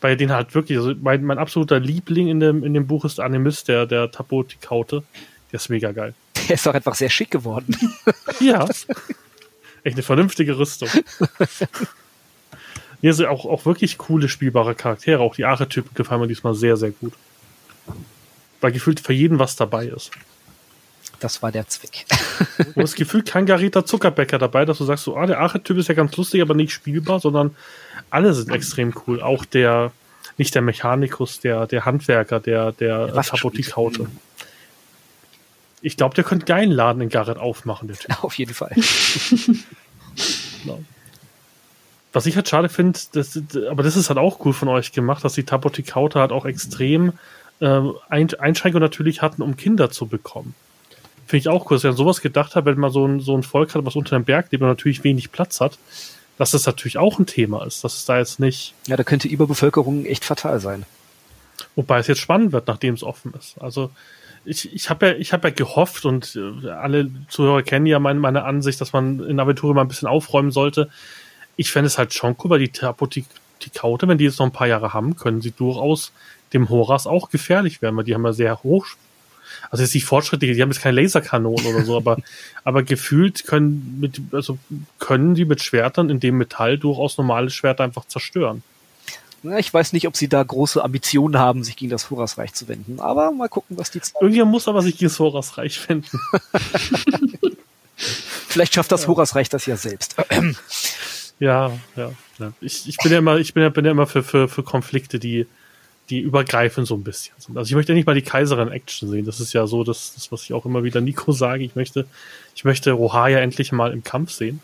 Weil den halt wirklich, also mein, mein absoluter Liebling in dem, in dem Buch ist Animist, der, der Taboti Kaute. Der ist mega geil. Der ist auch einfach sehr schick geworden. ja. Echt eine vernünftige Rüstung. Hier sind auch, auch wirklich coole spielbare Charaktere. Auch die Archetypen gefallen mir diesmal sehr, sehr gut. Weil gefühlt für jeden was dabei ist. Das war der Zweck. Und das Gefühl, kein Garita Zuckerbäcker dabei, dass du sagst, so, ah, der Archetyp ist ja ganz lustig, aber nicht spielbar, sondern alle sind extrem cool. Auch der, nicht der Mechanikus, der, der Handwerker, der, der, der Apothekaute. Ich glaube, der könnte geilen Laden in Garrett aufmachen, der Typ. Auf jeden Fall. genau. Was ich halt schade finde, aber das ist halt auch cool von euch gemacht, dass die Tapotikauta halt auch extrem äh, Einschränkungen natürlich hatten, um Kinder zu bekommen. Finde ich auch cool, dass ihr an sowas gedacht habt, wenn man so ein, so ein Volk hat, was unter einem Berg lebt und natürlich wenig Platz hat, dass das natürlich auch ein Thema ist, dass es da jetzt nicht. Ja, da könnte Überbevölkerung echt fatal sein. Wobei es jetzt spannend wird, nachdem es offen ist. Also ich, ich habe ja, ich habe ja gehofft und äh, alle Zuhörer kennen ja meine, meine Ansicht, dass man in Aventur mal ein bisschen aufräumen sollte ich fände es halt schon cool, weil die Apothekaute, wenn die jetzt noch ein paar Jahre haben, können sie durchaus dem Horas auch gefährlich werden, weil die haben ja sehr hoch, also jetzt nicht fortschrittliche, die haben jetzt keine Laserkanonen oder so, aber, aber gefühlt können mit, also können die mit Schwertern in dem Metall durchaus normale Schwerter einfach zerstören. Na, ich weiß nicht, ob sie da große Ambitionen haben, sich gegen das Horasreich zu wenden, aber mal gucken, was die zeigen. Irgendjemand muss aber sich gegen das Horasreich wenden. Vielleicht schafft das ja. Horasreich das ja selbst. Ja, ja. ja. Ich, ich bin ja immer, ich bin ja, bin ja immer für, für, für Konflikte, die, die übergreifend so ein bisschen sind. Also ich möchte ja nicht mal die Kaiserin Action sehen. Das ist ja so, das, das was ich auch immer wieder Nico sage. Ich möchte, ich möchte Rohaya endlich mal im Kampf sehen.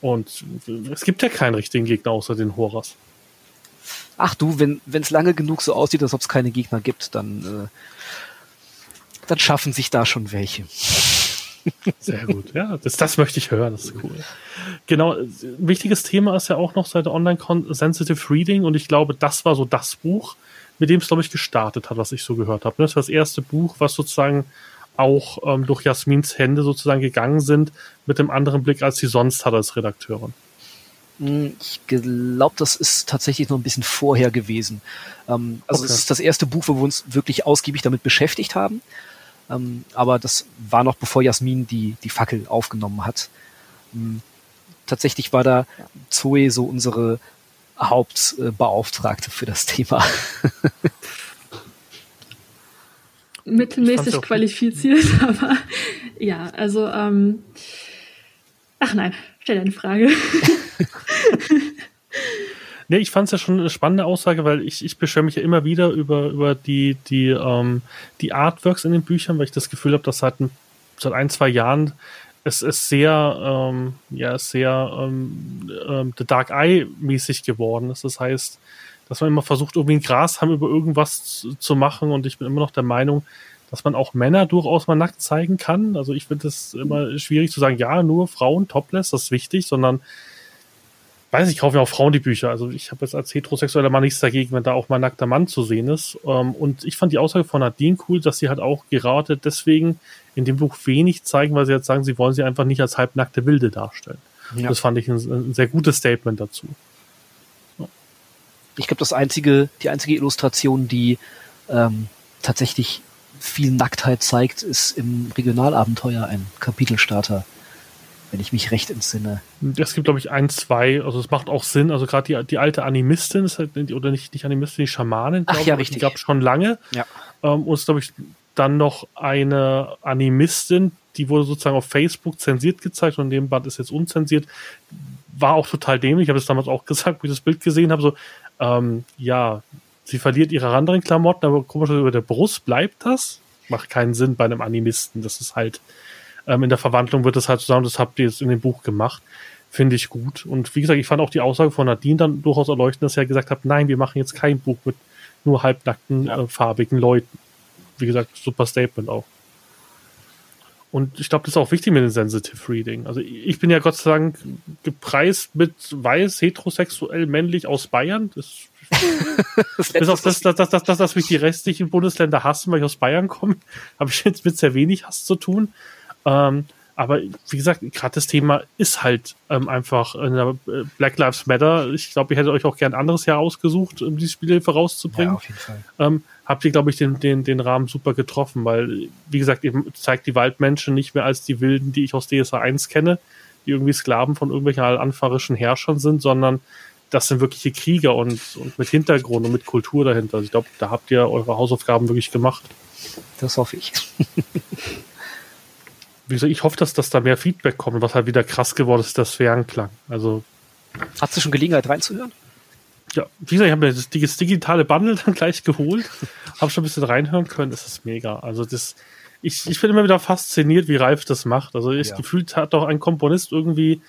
Und es gibt ja keinen richtigen Gegner außer den Horas. Ach du, wenn es lange genug so aussieht, als ob es keine Gegner gibt, dann, äh, dann schaffen sich da schon welche. Sehr gut, ja, das, das möchte ich hören, das ist cool. Genau, ein wichtiges Thema ist ja auch noch seit Online Sensitive Reading und ich glaube, das war so das Buch, mit dem es, glaube ich, gestartet hat, was ich so gehört habe. Das war das erste Buch, was sozusagen auch ähm, durch Jasmins Hände sozusagen gegangen sind, mit einem anderen Blick, als sie sonst hat als Redakteurin. Hm, ich glaube, das ist tatsächlich noch ein bisschen vorher gewesen. Ähm, also es ist das erste Buch, wo wir uns wirklich ausgiebig damit beschäftigt haben. Ähm, aber das war noch bevor Jasmin die, die Fackel aufgenommen hat. Ähm, tatsächlich war da Zoe so unsere Hauptbeauftragte für das Thema. Mittelmäßig qualifiziert, aber ja, also ähm, ach nein, stell eine Frage. Nee, ich fand es ja schon eine spannende Aussage, weil ich, ich beschwere mich ja immer wieder über, über die, die, ähm, die Artworks in den Büchern, weil ich das Gefühl habe, dass seit, seit ein, zwei Jahren es ist sehr, ähm, ja, sehr ähm, ähm, The Dark Eye mäßig geworden ist. Das heißt, dass man immer versucht, irgendwie ein Grashalm über irgendwas zu, zu machen und ich bin immer noch der Meinung, dass man auch Männer durchaus mal nackt zeigen kann. Also ich finde es immer schwierig zu sagen, ja, nur Frauen, topless, das ist wichtig, sondern weiß ich, kaufe ja auch Frauen die Bücher. Also ich habe jetzt als heterosexueller Mann nichts dagegen, wenn da auch mal nackter Mann zu sehen ist. Ähm, und ich fand die Aussage von Nadine cool, dass sie halt auch gerade deswegen in dem Buch wenig zeigen, weil sie jetzt sagen, sie wollen sie einfach nicht als halbnackte Wilde darstellen. Ja. Das fand ich ein, ein, sehr gutes Statement dazu. Ja. Ich glaube, das einzige, die einzige Illustration, die ähm, tatsächlich viel Nacktheit zeigt, ist im Regionalabenteuer ein Kapitelstarter wenn ich mich recht entsinne. Es gibt, glaube ich, ein, zwei, also es macht auch Sinn. Also gerade die, die alte Animistin, halt, oder nicht, nicht Animistin, die Schamanin, glaube ja, ich, die gab es schon lange. Ja. Ähm, und es glaube ich, dann noch eine Animistin, die wurde sozusagen auf Facebook zensiert gezeigt und in dem Band ist jetzt unzensiert. War auch total dämlich. Ich habe es damals auch gesagt, wo ich das Bild gesehen habe, so, ähm, ja, sie verliert ihre anderen Klamotten, aber komisch, über der Brust bleibt das. Macht keinen Sinn bei einem Animisten. Das ist halt, ähm, in der Verwandlung wird das halt zusammen, das habt ihr jetzt in dem Buch gemacht. Finde ich gut. Und wie gesagt, ich fand auch die Aussage von Nadine dann durchaus erleuchtend, dass er gesagt hat, nein, wir machen jetzt kein Buch mit nur halbnackten, ja. äh, farbigen Leuten. Wie gesagt, super Statement auch. Und ich glaube, das ist auch wichtig mit dem Sensitive Reading. Also ich bin ja Gott sei Dank gepreist mit weiß, heterosexuell, männlich aus Bayern. Das, das bis auf das, dass, dass, dass, dass, dass mich die restlichen Bundesländer hassen, weil ich aus Bayern komme, habe ich jetzt mit sehr wenig Hass zu tun. Ähm, aber wie gesagt, gerade das Thema ist halt ähm, einfach äh, Black Lives Matter. Ich glaube, ihr hättet euch auch gern ein anderes Jahr ausgesucht, um die Spielhilfe rauszubringen. Ja, auf jeden Fall. Ähm, habt ihr, glaube ich, den, den, den Rahmen super getroffen, weil, wie gesagt, ihr zeigt die Waldmenschen nicht mehr als die Wilden, die ich aus DSA 1 kenne, die irgendwie Sklaven von irgendwelchen anfarischen Herrschern sind, sondern das sind wirkliche Krieger und, und mit Hintergrund und mit Kultur dahinter. Also ich glaube, da habt ihr eure Hausaufgaben wirklich gemacht. Das hoffe ich. wie gesagt, ich hoffe, dass, dass da mehr Feedback kommt. Was halt wieder krass geworden ist, das Fernklang. Also. Hast du schon Gelegenheit reinzuhören? Ja, wie gesagt, ich habe mir das, das, digitale Bundle dann gleich geholt, habe schon ein bisschen reinhören können. Das ist mega. Also das, ich, ich bin immer wieder fasziniert, wie Ralf das macht. Also ich ja. gefühlt hat doch ein Komponist irgendwie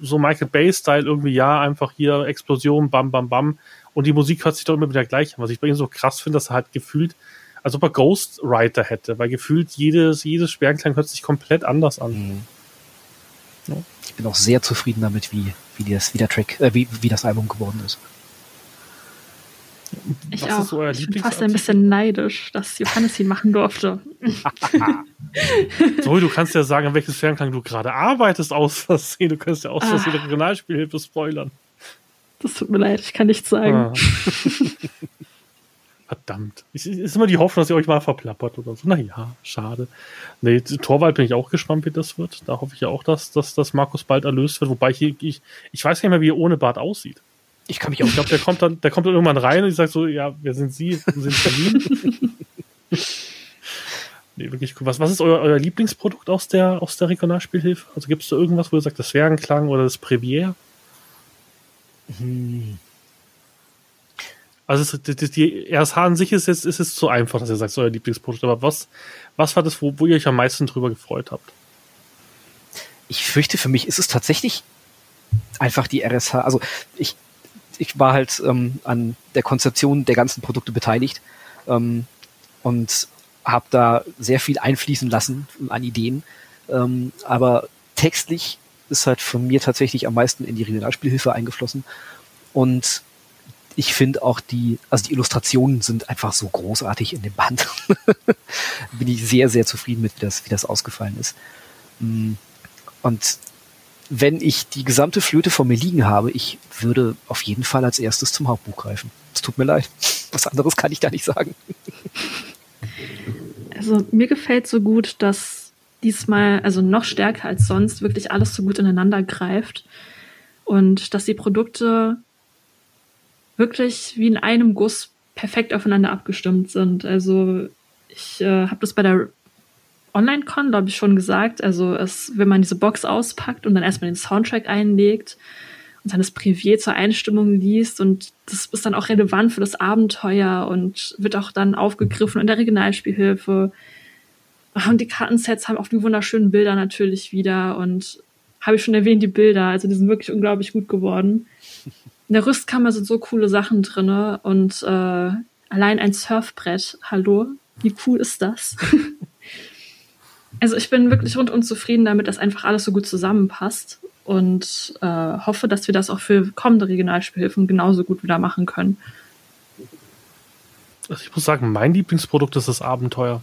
so Michael Bay-Style irgendwie, ja, einfach hier Explosion, bam, bam, bam. Und die Musik hört sich doch immer wieder gleich an. Was ich bei ihm so krass finde, dass er halt gefühlt als ob er Ghostwriter hätte, weil gefühlt jedes, jedes Sperrenklang hört sich komplett anders an. Mhm. Ja. Ich bin auch sehr zufrieden damit, wie, wie, das, wie der Track, äh, wie, wie das Album geworden ist. Ich Was auch. So ich bin fast ein bisschen neidisch, dass Johannes ihn machen durfte. so, du kannst ja sagen, an welches Fernklang du gerade arbeitest aus Versehen. Du kannst ja aus Versehen ah. Regionalspielhilfe spoilern. Das tut mir leid, ich kann nichts sagen. Ah. Verdammt. Es ist immer die Hoffnung, dass ihr euch mal verplappert oder so. Naja, schade. Nee, Torwald bin ich auch gespannt, wie das wird. Da hoffe ich ja auch, dass, dass, dass Markus bald erlöst wird. Wobei ich, ich, ich weiß nicht mehr, wie er ohne Bart aussieht. Ich kann mich auch. Ich glaube, der kommt dann, der kommt dann irgendwann rein und ich sage so, ja, wer sind Sie? Sind Berlin? nee, wirklich cool. Was, was ist euer, euer Lieblingsprodukt aus der, aus der Regionalspielhilfe? Also gibt es da irgendwas, wo ihr sagt, das Zwergenklang oder das Premiere? Hm. Also es, die, die RSH an sich ist jetzt ist es zu einfach, dass ihr sagt, so euer Lieblingsprodukt. Aber was, was war das, wo, wo ihr euch am meisten drüber gefreut habt? Ich fürchte, für mich ist es tatsächlich einfach die RSH. Also ich, ich war halt ähm, an der Konzeption der ganzen Produkte beteiligt ähm, und habe da sehr viel einfließen lassen an Ideen. Ähm, aber textlich ist halt von mir tatsächlich am meisten in die Regionalspielhilfe eingeflossen. Und ich finde auch die, also die Illustrationen sind einfach so großartig in dem Band. Bin ich sehr, sehr zufrieden mit, wie das, wie das ausgefallen ist. Mm, und wenn ich die gesamte Flöte vor mir liegen habe, ich würde auf jeden Fall als erstes zum Hauptbuch greifen. Es tut mir leid. Was anderes kann ich da nicht sagen. Also mir gefällt so gut, dass diesmal, also noch stärker als sonst, wirklich alles so gut ineinander greift und dass die Produkte wirklich wie in einem Guss perfekt aufeinander abgestimmt sind. Also ich äh, habe das bei der Online-Con, glaube ich, schon gesagt. Also es, wenn man diese Box auspackt und dann erstmal den Soundtrack einlegt und dann das Privier zur Einstimmung liest und das ist dann auch relevant für das Abenteuer und wird auch dann aufgegriffen in der Regionalspielhilfe. Und die Kartensets haben auch die wunderschönen Bilder natürlich wieder und habe ich schon erwähnt, die Bilder, also die sind wirklich unglaublich gut geworden. In der Rüstkammer sind so coole Sachen drinne und äh, allein ein Surfbrett, hallo, wie cool ist das? Also ich bin wirklich rundum zufrieden damit, dass einfach alles so gut zusammenpasst und äh, hoffe, dass wir das auch für kommende Regionalspielhilfen genauso gut wieder machen können. Also ich muss sagen, mein Lieblingsprodukt ist das Abenteuer.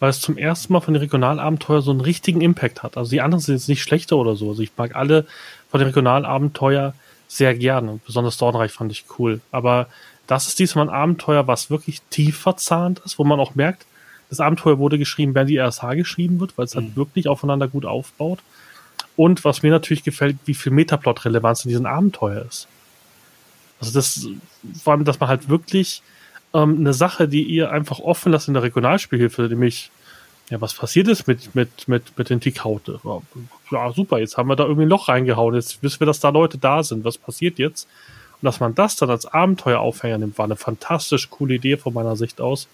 Weil es zum ersten Mal von den Regionalabenteuer so einen richtigen Impact hat. Also die anderen sind jetzt nicht schlechter oder so. Also ich mag alle von den Regionalabenteuer sehr gerne. Besonders Dornreich fand ich cool. Aber das ist diesmal ein Abenteuer, was wirklich tief verzahnt ist, wo man auch merkt, das Abenteuer wurde geschrieben, während die RSH geschrieben wird, weil es halt mhm. wirklich aufeinander gut aufbaut. Und was mir natürlich gefällt, wie viel Metaplot-Relevanz in diesem Abenteuer ist. Also das, vor allem, dass man halt wirklich ähm, eine Sache, die ihr einfach offen lasst in der Regionalspielhilfe, nämlich, ja, was passiert ist mit, mit, mit, mit den Tikaute? Ja, super, jetzt haben wir da irgendwie ein Loch reingehauen, jetzt wissen wir, dass da Leute da sind, was passiert jetzt? Und dass man das dann als Abenteueraufhänger nimmt, war eine fantastisch coole Idee von meiner Sicht aus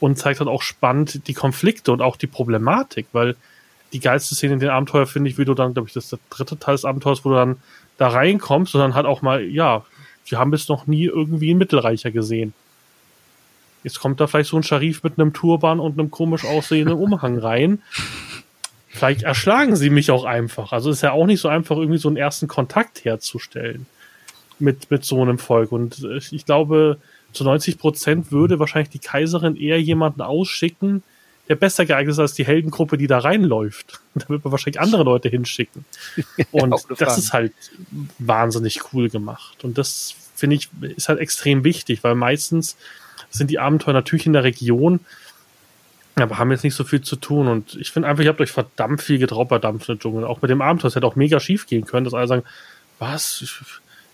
und zeigt dann auch spannend die Konflikte und auch die Problematik, weil die geilste Szene in den Abenteuer finde ich, wie du dann, glaube ich, das ist der dritte Teil des Abenteuers, wo du dann da reinkommst und dann halt auch mal, ja, wir haben bis noch nie irgendwie einen Mittelreicher gesehen. Jetzt kommt da vielleicht so ein Scharif mit einem Turban und einem komisch aussehenden Umhang rein. Vielleicht erschlagen sie mich auch einfach. Also ist ja auch nicht so einfach, irgendwie so einen ersten Kontakt herzustellen mit, mit so einem Volk. Und ich glaube, zu 90 Prozent würde wahrscheinlich die Kaiserin eher jemanden ausschicken, der besser geeignet ist als die Heldengruppe, die da reinläuft. Da wird man wahrscheinlich andere Leute hinschicken. Und das ist halt wahnsinnig cool gemacht. Und das finde ich ist halt extrem wichtig, weil meistens sind die Abenteuer natürlich in der Region, aber haben jetzt nicht so viel zu tun. Und ich finde einfach, ihr habt euch verdammt viel getraut bei Dampfende Dschungel. Auch mit dem Abenteuer. Es hätte auch mega schief gehen können, dass alle sagen, was? Ich,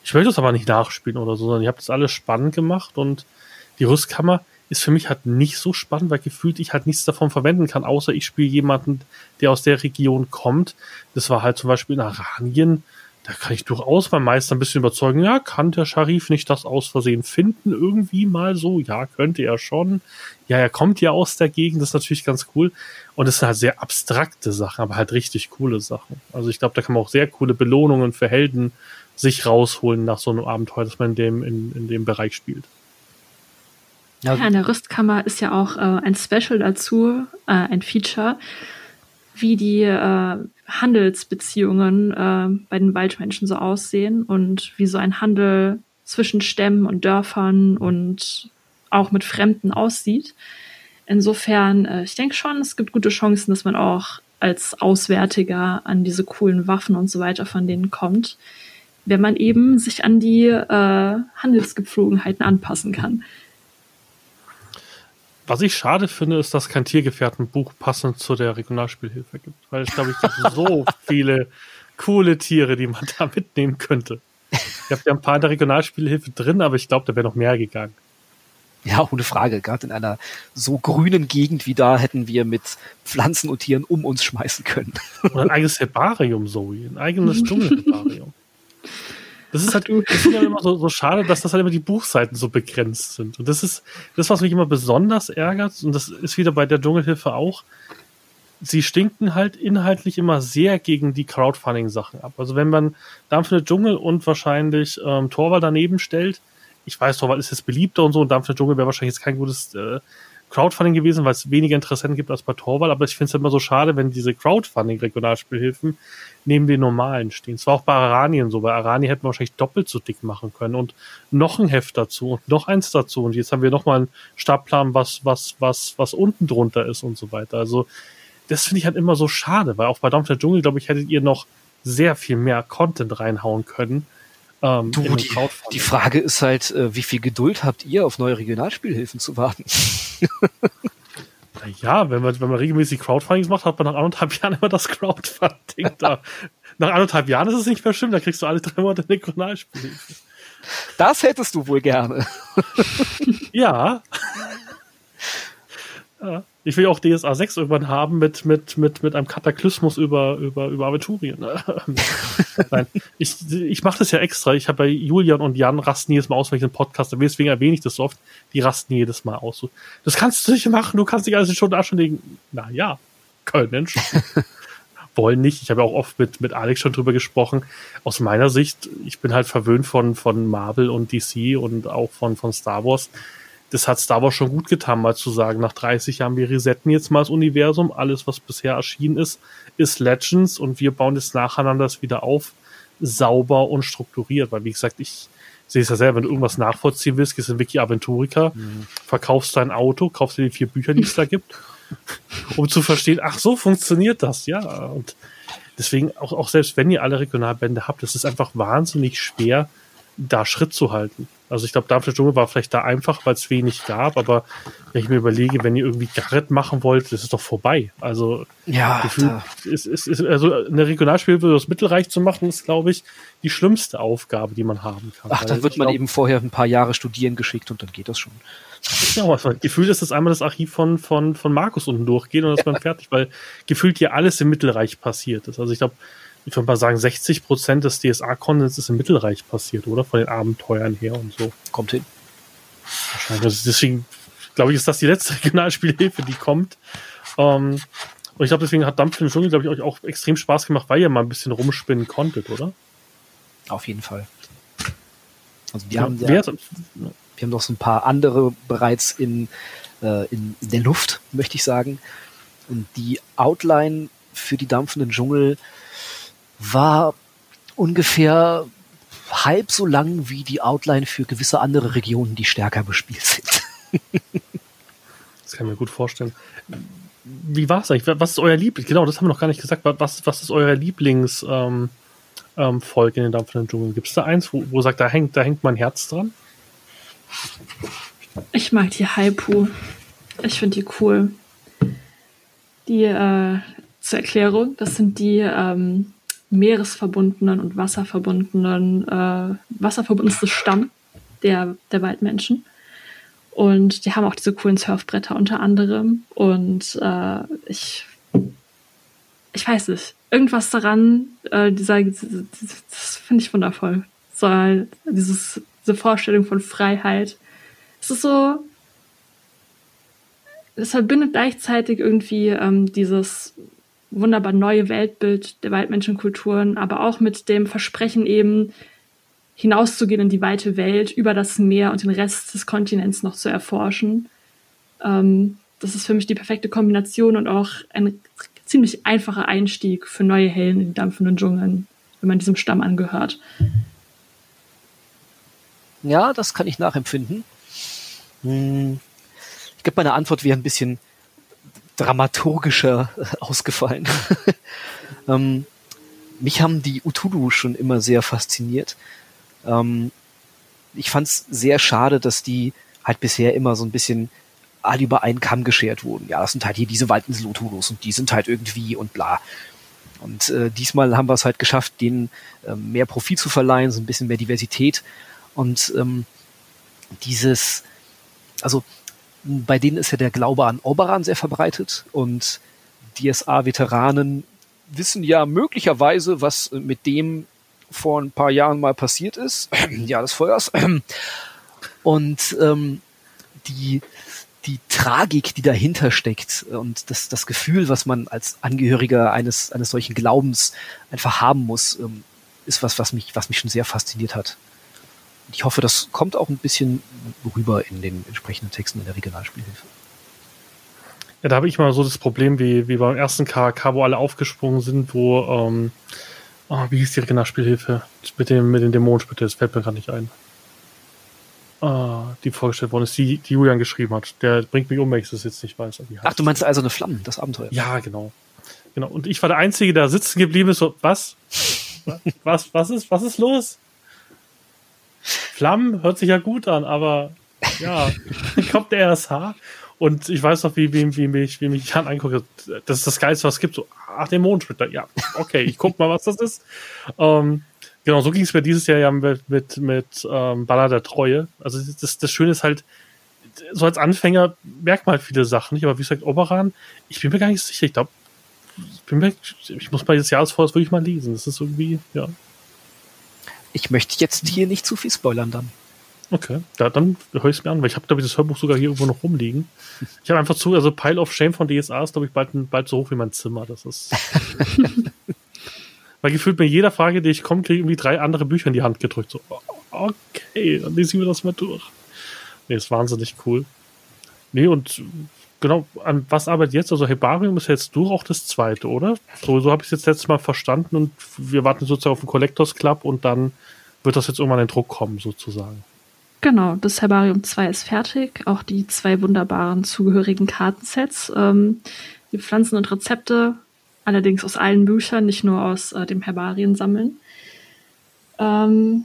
ich möchte das aber nicht nachspielen oder so, sondern ihr habt das alles spannend gemacht und die Rüstkammer ist für mich halt nicht so spannend, weil gefühlt ich halt nichts davon verwenden kann, außer ich spiele jemanden, der aus der Region kommt. Das war halt zum Beispiel in Aranien. Da kann ich durchaus beim Meister ein bisschen überzeugen, ja, kann der Scharif nicht das aus Versehen finden, irgendwie mal so? Ja, könnte er schon. Ja, er kommt ja aus der Gegend, das ist natürlich ganz cool. Und es sind halt sehr abstrakte Sachen, aber halt richtig coole Sachen. Also ich glaube, da kann man auch sehr coole Belohnungen für Helden sich rausholen nach so einem Abenteuer, dass man in dem, in, in dem Bereich spielt. Ja, in der Rüstkammer ist ja auch äh, ein Special dazu, äh, ein Feature, wie die äh, Handelsbeziehungen äh, bei den Waldmenschen so aussehen und wie so ein Handel zwischen Stämmen und Dörfern und auch mit Fremden aussieht. Insofern, äh, ich denke schon, es gibt gute Chancen, dass man auch als Auswärtiger an diese coolen Waffen und so weiter von denen kommt wenn man eben sich an die äh, Handelsgepflogenheiten anpassen kann. Was ich schade finde, ist, dass kein Tiergefährtenbuch passend zu der Regionalspielhilfe gibt. Weil ich glaube, ich gibt so viele coole Tiere, die man da mitnehmen könnte. Ich habe ja ein paar in der Regionalspielhilfe drin, aber ich glaube, da wäre noch mehr gegangen. Ja, ohne Frage. Gerade in einer so grünen Gegend wie da hätten wir mit Pflanzen und Tieren um uns schmeißen können. Oder ein eigenes Herbarium, Zoe. Ein eigenes Dschungelherbarium. Das ist halt das ist ja immer so, so schade, dass das halt immer die Buchseiten so begrenzt sind. Und das ist das, was mich immer besonders ärgert. Und das ist wieder bei der Dschungelhilfe auch. Sie stinken halt inhaltlich immer sehr gegen die Crowdfunding-Sachen ab. Also wenn man Dampfende Dschungel und wahrscheinlich ähm, Torwald daneben stellt, ich weiß, Torwald ist jetzt beliebter und so, und Dampfende Dschungel wäre wahrscheinlich jetzt kein gutes äh, Crowdfunding gewesen, weil es weniger Interessenten gibt als bei Torwall, aber ich finde es immer so schade, wenn diese Crowdfunding-Regionalspielhilfen neben den normalen stehen. Es war auch bei Aranien so. Bei Arani hätten wir wahrscheinlich doppelt so dick machen können und noch ein Heft dazu und noch eins dazu. Und jetzt haben wir nochmal einen Stabplan, was, was, was, was unten drunter ist und so weiter. Also, das finde ich halt immer so schade, weil auch bei Dampf der Dschungel, glaube ich, hättet ihr noch sehr viel mehr Content reinhauen können. Ähm, du, die, die Frage ist halt, äh, wie viel Geduld habt ihr, auf neue Regionalspielhilfen zu warten? ja, wenn man, wenn man regelmäßig Crowdfundings macht, hat man nach anderthalb Jahren immer das Crowdfunding da. nach anderthalb Jahren ist es nicht mehr schlimm, da kriegst du alle drei Monate eine Regionalspielhilfe. Das hättest du wohl gerne. ja. ja. Ich will auch DSA 6 irgendwann haben mit, mit, mit, mit einem Kataklysmus über, über, über Aventurien. Nein, ich, ich mache das ja extra. Ich habe bei Julian und Jan rasten jedes Mal aus, wenn ich einen Podcast habe. Deswegen erwähne ich das so oft. Die rasten jedes Mal aus. Das kannst du nicht machen. Du kannst dich alles schon da schon legen. Na ja, können schon. Wollen nicht. Ich habe auch oft mit, mit Alex schon drüber gesprochen. Aus meiner Sicht, ich bin halt verwöhnt von, von Marvel und DC und auch von, von Star Wars das hat Star Wars schon gut getan, mal zu sagen, nach 30 Jahren, wir resetten jetzt mal das Universum, alles, was bisher erschienen ist, ist Legends und wir bauen jetzt nacheinander das wieder auf, sauber und strukturiert, weil wie gesagt, ich sehe es ja selber, wenn du irgendwas nachvollziehen willst, gehst du in Wiki Aventurica, mhm. verkaufst dein Auto, kaufst dir die vier Bücher, die es da gibt, um zu verstehen, ach so funktioniert das, ja, und deswegen auch, auch selbst wenn ihr alle Regionalbände habt, es ist einfach wahnsinnig schwer, da Schritt zu halten. Also ich glaube, Darmstadt Dschungel war vielleicht da einfach, weil es wenig gab, aber wenn ich mir überlege, wenn ihr irgendwie Garrett machen wollt, das ist doch vorbei. Also ja, gefühlt, ist, ist, ist, also eine Regionalspiel für das Mittelreich zu machen, ist, glaube ich, die schlimmste Aufgabe, die man haben kann. Ach, dann wird man glaub, eben vorher ein paar Jahre studieren geschickt und dann geht das schon. Ja, also gefühlt ist das einmal das Archiv von, von, von Markus unten durchgehen und dann ist man fertig, weil gefühlt hier alles im Mittelreich passiert ist. Also ich glaube, ich würde mal sagen, 60 Prozent des DSA-Contents ist im Mittelreich passiert, oder? Von den Abenteuern her und so. Kommt hin. Wahrscheinlich. Also deswegen, glaube ich, ist das die letzte Regionalspielhilfe, die kommt. Ähm, und ich glaube, deswegen hat Dampf in den Dschungel, glaube ich, euch auch extrem Spaß gemacht, weil ihr mal ein bisschen rumspinnen konntet, oder? Auf jeden Fall. Also wir ja, haben ja, wir haben noch so ein paar andere bereits in, äh, in, in der Luft, möchte ich sagen. Und die Outline für die dampfenden Dschungel war ungefähr halb so lang wie die Outline für gewisse andere Regionen, die stärker bespielt sind. das kann ich mir gut vorstellen. Wie war es eigentlich? Was ist euer Lieblings? Genau, das haben wir noch gar nicht gesagt. Was, was ist euer Lieblingsvolk ähm, ähm, in den dampfenden Dschungeln? Gibt es da eins, wo, wo sagt, da hängt, da hängt mein Herz dran? Ich mag die Haipu. Ich finde die cool. Die, äh, zur Erklärung, das sind die ähm, meeresverbundenen und wasserverbundenen, äh, wasserverbundenste Stamm der, der Waldmenschen. Und die haben auch diese coolen Surfbretter unter anderem. Und äh, ich, ich weiß nicht, irgendwas daran, äh, dieser, das finde ich wundervoll. So, dieses, diese Vorstellung von Freiheit. Es ist so, es verbindet gleichzeitig irgendwie ähm, dieses wunderbar neue Weltbild der Waldmenschenkulturen, aber auch mit dem Versprechen eben hinauszugehen in die weite Welt, über das Meer und den Rest des Kontinents noch zu erforschen. Ähm, das ist für mich die perfekte Kombination und auch ein ziemlich einfacher Einstieg für neue Helden in die dampfenden Dschungeln, wenn man diesem Stamm angehört. Ja, das kann ich nachempfinden. Hm. Ich glaube, meine Antwort wäre ein bisschen dramaturgischer äh, ausgefallen. ähm, mich haben die Utulu schon immer sehr fasziniert. Ähm, ich fand es sehr schade, dass die halt bisher immer so ein bisschen alle über einen Kamm geschert wurden. Ja, das sind halt hier diese Waldinsel Utulus und die sind halt irgendwie und bla. Und äh, diesmal haben wir es halt geschafft, denen äh, mehr Profil zu verleihen, so ein bisschen mehr Diversität. Und ähm, dieses, also bei denen ist ja der Glaube an Oberan sehr verbreitet und DSA-Veteranen wissen ja möglicherweise, was mit dem vor ein paar Jahren mal passiert ist, ja des Feuers. Und ähm, die, die Tragik, die dahinter steckt und das, das Gefühl, was man als Angehöriger eines, eines solchen Glaubens einfach haben muss, ähm, ist was, was mich, was mich schon sehr fasziniert hat ich hoffe, das kommt auch ein bisschen rüber in den entsprechenden Texten in der Regionalspielhilfe. Ja, da habe ich mal so das Problem wie, wie beim ersten KK, wo alle aufgesprungen sind, wo, ähm, oh, wie hieß die Regionalspielhilfe? Mit dem, mit den Dämonenspiel, das fällt mir gerade nicht ein. Ah, die vorgestellt worden ist, die, die Julian geschrieben hat. Der bringt mich um, wenn ich das jetzt nicht weiß. Ach, du meinst also eine Flammen, das Abenteuer? Ja, genau. Genau. Und ich war der Einzige, der sitzen geblieben ist. So, was? was, was ist, was ist los? Flammen hört sich ja gut an, aber ja, kommt der RSH und ich weiß noch, wie, wie, wie mich, wie mich Jan anguckt. Das ist das Geilste, was es gibt. So, ach, der Mondsplitter. Ja, okay, ich guck mal, was das ist. Ähm, genau, so ging es mir dieses Jahr ja mit, mit, mit ähm, Baller der Treue. Also das, das Schöne ist halt, so als Anfänger merkt man halt viele Sachen nicht, aber wie gesagt, Oberan, ich bin mir gar nicht sicher. Ich glaube, ich, ich muss mal dieses Jahresvoraus wirklich mal lesen. Das ist irgendwie, ja. Ich möchte jetzt hier nicht zu viel spoilern dann. Okay, da, dann höre ich es mir an, weil ich habe, glaube ich, das Hörbuch sogar hier irgendwo noch rumliegen. Ich habe einfach zu, also Pile of Shame von DSA ist, glaube ich, bald, bald so hoch wie mein Zimmer. Das ist. weil gefühlt bei jeder Frage, die ich komme, kriege ich irgendwie drei andere Bücher in die Hand gedrückt. So, okay, dann lesen wir das mal durch. Nee, ist wahnsinnig cool. Nee, und genau, an was arbeitet jetzt? Also Hebarium ist jetzt durch auch das zweite, oder? So, so habe ich es jetzt letztes Mal verstanden und wir warten sozusagen auf den Collectors Club und dann wird das jetzt irgendwann in Druck kommen, sozusagen. Genau, das Herbarium 2 ist fertig. Auch die zwei wunderbaren zugehörigen Kartensets. Ähm, die Pflanzen und Rezepte, allerdings aus allen Büchern, nicht nur aus äh, dem Herbarien sammeln. Ähm,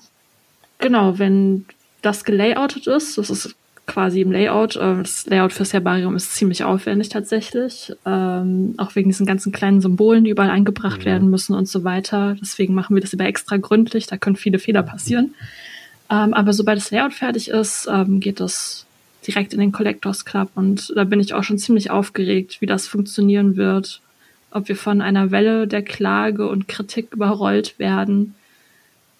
genau, wenn das gelayoutet ist, das ist quasi im Layout. Äh, das Layout fürs Herbarium ist ziemlich aufwendig tatsächlich. Ähm, auch wegen diesen ganzen kleinen Symbolen, die überall eingebracht mhm. werden müssen und so weiter. Deswegen machen wir das immer extra gründlich. Da können viele Fehler passieren. Ähm, aber sobald das Layout fertig ist, ähm, geht das direkt in den Collectors Club und da bin ich auch schon ziemlich aufgeregt, wie das funktionieren wird. Ob wir von einer Welle der Klage und Kritik überrollt werden.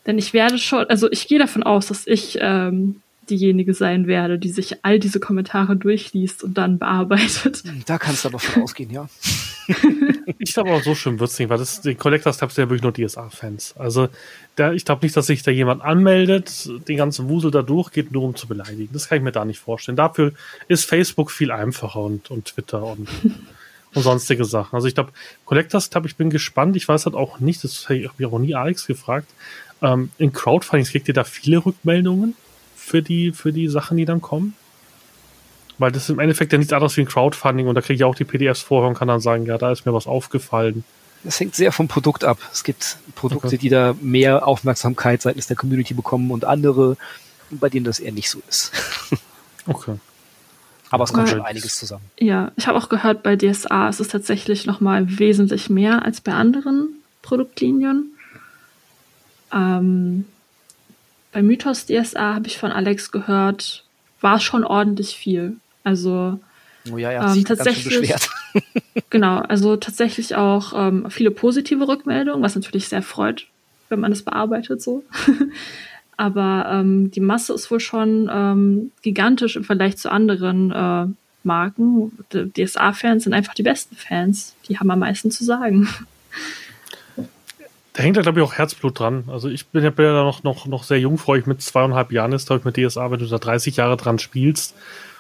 Denn ich werde schon, also ich gehe davon aus, dass ich ähm, diejenige sein werde, die sich all diese Kommentare durchliest und dann bearbeitet. Hm, da kannst du aber von ausgehen, ja. ich glaube auch so schön wird's nicht, weil das die Collectors Tabs sind ja wirklich nur DSA-Fans. Also da, ich glaube nicht, dass sich da jemand anmeldet, den ganzen Wusel da durchgeht, nur um zu beleidigen. Das kann ich mir da nicht vorstellen. Dafür ist Facebook viel einfacher und, und Twitter und, und sonstige Sachen. Also ich glaube, Collectors Tab, ich bin gespannt. Ich weiß halt auch nicht, das habe ich auch nie Alex gefragt. Ähm, in Crowdfundings kriegt ihr da viele Rückmeldungen? Für die, für die Sachen, die dann kommen? Weil das ist im Endeffekt ja nichts anderes wie ein Crowdfunding und da kriege ich auch die PDFs vorher und kann dann sagen, ja, da ist mir was aufgefallen. Das hängt sehr vom Produkt ab. Es gibt Produkte, okay. die da mehr Aufmerksamkeit seitens der Community bekommen und andere, bei denen das eher nicht so ist. okay. Aber es kommt schon einiges zusammen. Ja, ich habe auch gehört, bei DSA ist es tatsächlich nochmal wesentlich mehr als bei anderen Produktlinien. Ähm, bei Mythos DSA habe ich von Alex gehört, war schon ordentlich viel. Also oh ja, ja, ähm, tatsächlich. genau, also tatsächlich auch ähm, viele positive Rückmeldungen, was natürlich sehr freut, wenn man es bearbeitet so. Aber ähm, die Masse ist wohl schon ähm, gigantisch im Vergleich zu anderen äh, Marken. DSA-Fans sind einfach die besten Fans. Die haben am meisten zu sagen. Da hängt da, glaube ich, auch Herzblut dran. Also ich bin ja, bin ja noch, noch, noch sehr jungfräulich mit zweieinhalb Jahren ist, glaube ich, mit DSA, wenn du da 30 Jahre dran spielst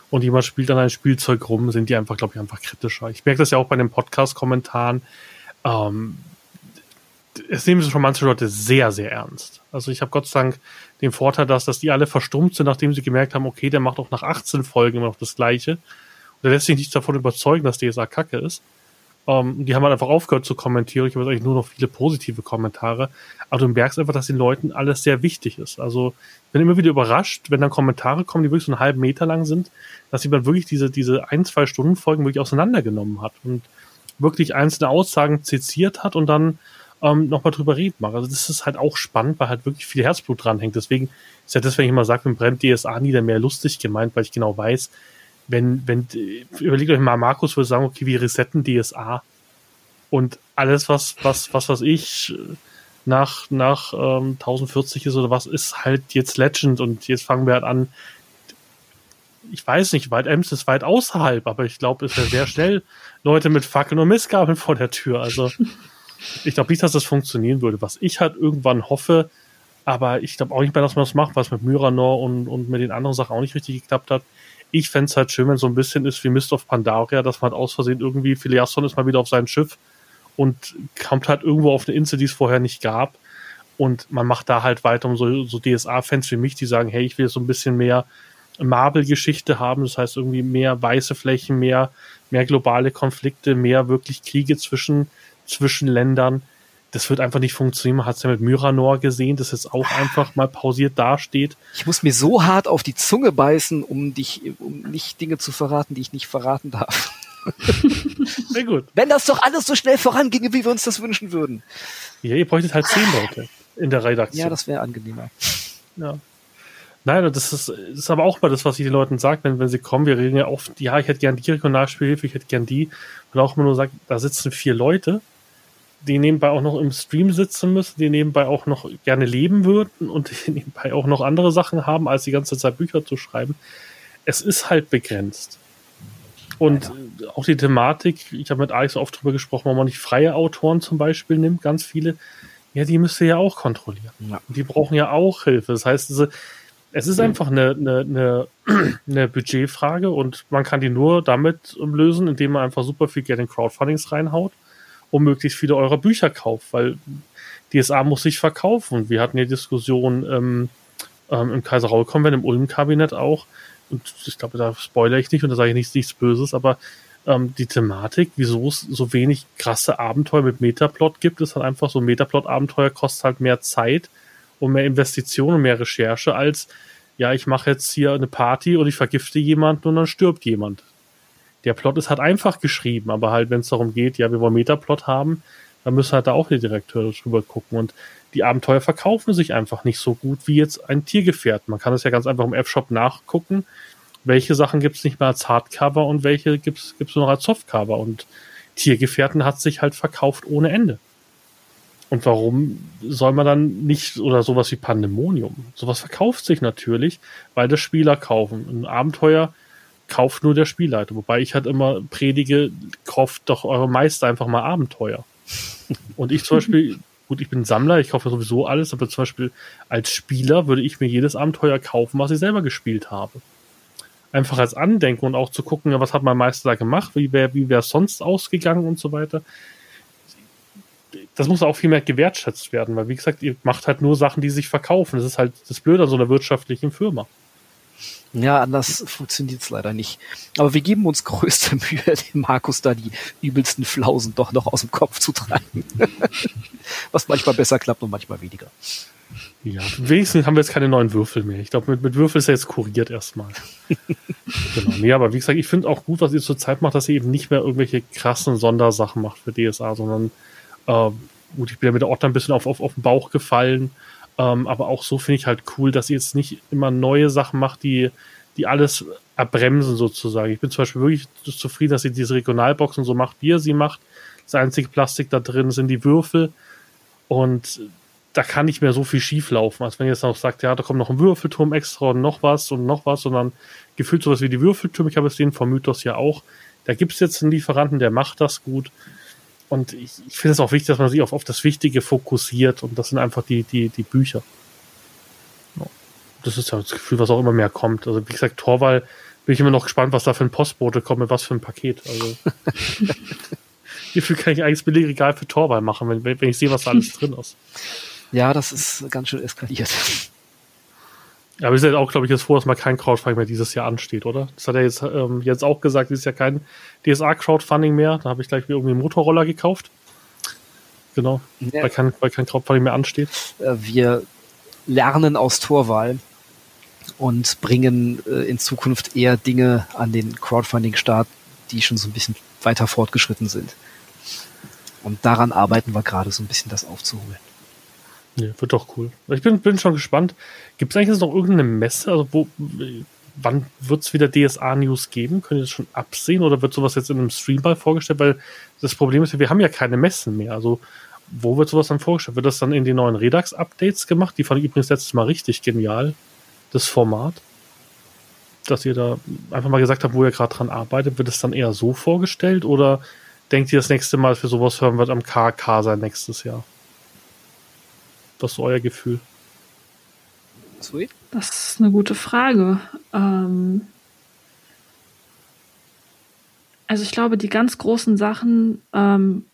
und jemand spielt an ein Spielzeug rum, sind die einfach, glaube ich, einfach kritischer. Ich merke das ja auch bei den Podcast-Kommentaren. Ähm, es nehmen sich schon manche Leute sehr, sehr ernst. Also ich habe Gott sei Dank den Vorteil, dass, dass die alle verstummt sind, nachdem sie gemerkt haben, okay, der macht auch nach 18 Folgen immer noch das Gleiche. Und der lässt sich nicht davon überzeugen, dass DSA kacke ist. Um, ähm, die haben halt einfach aufgehört zu kommentieren. Ich habe eigentlich nur noch viele positive Kommentare. Aber du merkst einfach, dass den Leuten alles sehr wichtig ist. Also bin immer wieder überrascht, wenn dann Kommentare kommen, die wirklich so einen halben Meter lang sind, dass jemand wirklich diese, diese ein, zwei Stunden Folgen wirklich auseinandergenommen hat und wirklich einzelne Aussagen zitiert hat und dann ähm, nochmal drüber reden mag. Also das ist halt auch spannend, weil halt wirklich viel Herzblut dran hängt. Deswegen ist ja das, wenn ich immer sage, wenn brennt DSA nie mehr lustig gemeint, weil ich genau weiß, wenn, wenn, überlegt euch mal, Markus würde sagen, okay, wir resetten DSA und alles, was, was, was, was ich nach, nach ähm, 1040 ist oder was, ist halt jetzt Legend und jetzt fangen wir halt an. Ich weiß nicht, weit Ems ist weit außerhalb, aber ich glaube, es wäre sehr schnell Leute mit Fackeln und Missgabeln vor der Tür. Also ich glaube nicht, dass das funktionieren würde. Was ich halt irgendwann hoffe, aber ich glaube auch nicht mehr, dass man das macht, was mit Myranor und, und mit den anderen Sachen auch nicht richtig geklappt hat, Ich fände es halt schön, wenn so ein bisschen ist wie Mist of Pandaria, dass man halt aus Versehen irgendwie, Filiasson ist mal wieder auf sein Schiff und kommt halt irgendwo auf eine Insel, die es vorher nicht gab. Und man macht da halt weiter, um so, so DSA-Fans wie mich, die sagen, hey, ich will so ein bisschen mehr Marvel-Geschichte haben, das heißt irgendwie mehr weiße Flächen, mehr, mehr globale Konflikte, mehr wirklich Kriege zwischen, zwischen Ländern. Das wird einfach nicht funktionieren. Man hat es ja mit Myranor gesehen, das jetzt auch einfach mal pausiert dasteht. Ich muss mir so hart auf die Zunge beißen, um dich, um nicht Dinge zu verraten, die ich nicht verraten darf. Sehr gut. Wenn das doch alles so schnell voranginge, wie wir uns das wünschen würden. Ja, ihr bräuchtet halt zehn Leute in der Redaktion. Ja, das wäre angenehmer. Ja. Nein, das ist, ist aber auch mal das, was ich den Leuten sage, wenn, wenn sie kommen. Wir reden ja oft, ja, ich hätte gern die Regionalspielhilfe, ich hätte gern die. Und auch immer nur sagt, da sitzen vier Leute, die nebenbei auch noch im Stream sitzen müssen, die nebenbei auch noch gerne leben würden und die nebenbei auch noch andere Sachen haben, als die ganze Zeit Bücher zu schreiben. Es ist halt begrenzt. Und ja. auch die Thematik, ich habe mit Alex oft drüber gesprochen, wenn man nicht freie Autoren zum Beispiel nimmt, ganz viele, ja, die müsst ihr ja auch kontrollieren. Ja. Die brauchen ja auch Hilfe. Das heißt, es ist einfach eine, eine, eine, eine Budgetfrage und man kann die nur damit lösen, indem man einfach super viel Geld in Crowdfundings reinhaut und möglichst viele eurer Bücher kauft, weil DSA muss sich verkaufen. Wir hatten ja Diskussion ähm, ähm, im Kaiser Raul Konvent, im Ulm-Kabinett auch, und ich glaube, da spoilere ich nicht und da sage ich nichts, nichts Böses, aber ähm, die Thematik, wieso es so wenig krasse Abenteuer mit Metaplot gibt, ist halt einfach so, Metaplot-Abenteuer kostet halt mehr Zeit und mehr Investitionen und mehr Recherche als, ja, ich mache jetzt hier eine Party und ich vergifte jemanden und dann stirbt jemand. Der Plot ist halt einfach geschrieben, aber halt, wenn es darum geht, ja, wir wollen Metaplot haben, dann müssen halt da auch die Direkteure drüber gucken. Und die Abenteuer verkaufen sich einfach nicht so gut wie jetzt ein Tiergefährt. Man kann es ja ganz einfach im F-Shop nachgucken welche Sachen gibt es nicht mehr als Hardcover und welche gibt es nur noch als Softcover. Und Tiergefährten hat sich halt verkauft ohne Ende. Und warum soll man dann nicht, oder sowas wie Pandemonium? Sowas verkauft sich natürlich, weil das Spieler kaufen. Ein Abenteuer kauft nur der Spielleiter. Wobei ich halt immer predige, kauft doch eure Meister einfach mal Abenteuer. Und ich zum Beispiel, gut, ich bin Sammler, ich kaufe sowieso alles, aber zum Beispiel als Spieler würde ich mir jedes Abenteuer kaufen, was ich selber gespielt habe einfach als Andenken und auch zu gucken, was hat mein Meister da gemacht, wie wäre wie wäre sonst ausgegangen und so weiter. Das muss auch viel mehr gewertschätzt werden, weil wie gesagt, ihr macht halt nur Sachen, die sich verkaufen. Das ist halt das Blöde an so einer wirtschaftlichen Firma. Ja, anders funktioniert es leider nicht. Aber wir geben uns größte Mühe, dem Markus da die übelsten Flausen doch noch aus dem Kopf zu treiben. Was manchmal besser klappt und manchmal weniger. Ja, wenigstens haben wir jetzt keine neuen Würfel mehr. Ich glaube, mit, mit Würfel ist er jetzt kuriert erstmal. genau. Nee, aber wie gesagt, ich finde auch gut, was ihr zurzeit macht, dass ihr eben nicht mehr irgendwelche krassen Sondersachen macht für DSA, sondern äh, gut, ich bin ja mit der Ordner ein bisschen auf, auf, auf den Bauch gefallen. Ähm, aber auch so finde ich halt cool, dass ihr jetzt nicht immer neue Sachen macht, die, die alles erbremsen sozusagen. Ich bin zum Beispiel wirklich zufrieden, dass ihr diese Regionalboxen so macht, wie ihr sie macht. Das einzige Plastik da drin sind die Würfel. Und da kann nicht mehr so viel schief laufen, als wenn ihr jetzt noch sagt, ja, da kommt noch ein Würfelturm extra und noch was und noch was, sondern gefühlt sowas wie die Würfeltürme, ich habe es den vom Mythos ja auch. Da gibt es jetzt einen Lieferanten, der macht das gut. Und ich, ich finde es auch wichtig, dass man sich auf, auf das Wichtige fokussiert und das sind einfach die, die, die Bücher. Das ist ja das Gefühl, was auch immer mehr kommt. Also wie gesagt, Torwall bin ich immer noch gespannt, was da für ein Postbote kommt, mit was für ein Paket. Also hierfür kann ich eigentlich das Billigregal für Torwall machen, wenn, wenn ich sehe, was da alles drin ist. Ja, das ist ganz schön eskaliert. Aber ihr seid auch, glaube ich, jetzt froh, dass mal kein Crowdfunding mehr dieses Jahr ansteht, oder? Das hat er jetzt, ähm, jetzt auch gesagt, dieses Jahr kein DSA-Crowdfunding mehr. Da habe ich gleich irgendwie einen Motorroller gekauft. Genau, ja. weil, kein, weil kein Crowdfunding mehr ansteht. Äh, wir lernen aus Torwahl und bringen äh, in Zukunft eher Dinge an den Crowdfunding-Start, die schon so ein bisschen weiter fortgeschritten sind. Und daran arbeiten wir gerade so ein bisschen das aufzuholen. Ja, wird doch cool. Ich bin, bin schon gespannt. Gibt es eigentlich noch irgendeine Messe? Also wo, wann wird es wieder DSA-News geben? Könnt ihr das schon absehen oder wird sowas jetzt in einem Streamball vorgestellt? Weil das Problem ist, wir haben ja keine Messen mehr. Also wo wird sowas dann vorgestellt? Wird das dann in den neuen Redux-Updates gemacht? Die fand ich übrigens letztes Mal richtig genial, das Format. Dass ihr da einfach mal gesagt habt, wo ihr gerade dran arbeitet. Wird es dann eher so vorgestellt oder denkt ihr, das nächste Mal für sowas hören wird am KK sein nächstes Jahr? Was ist euer Gefühl? Sweet. Das ist eine gute Frage. Ähm, Also ich glaube, die ganz großen Sachen ähm,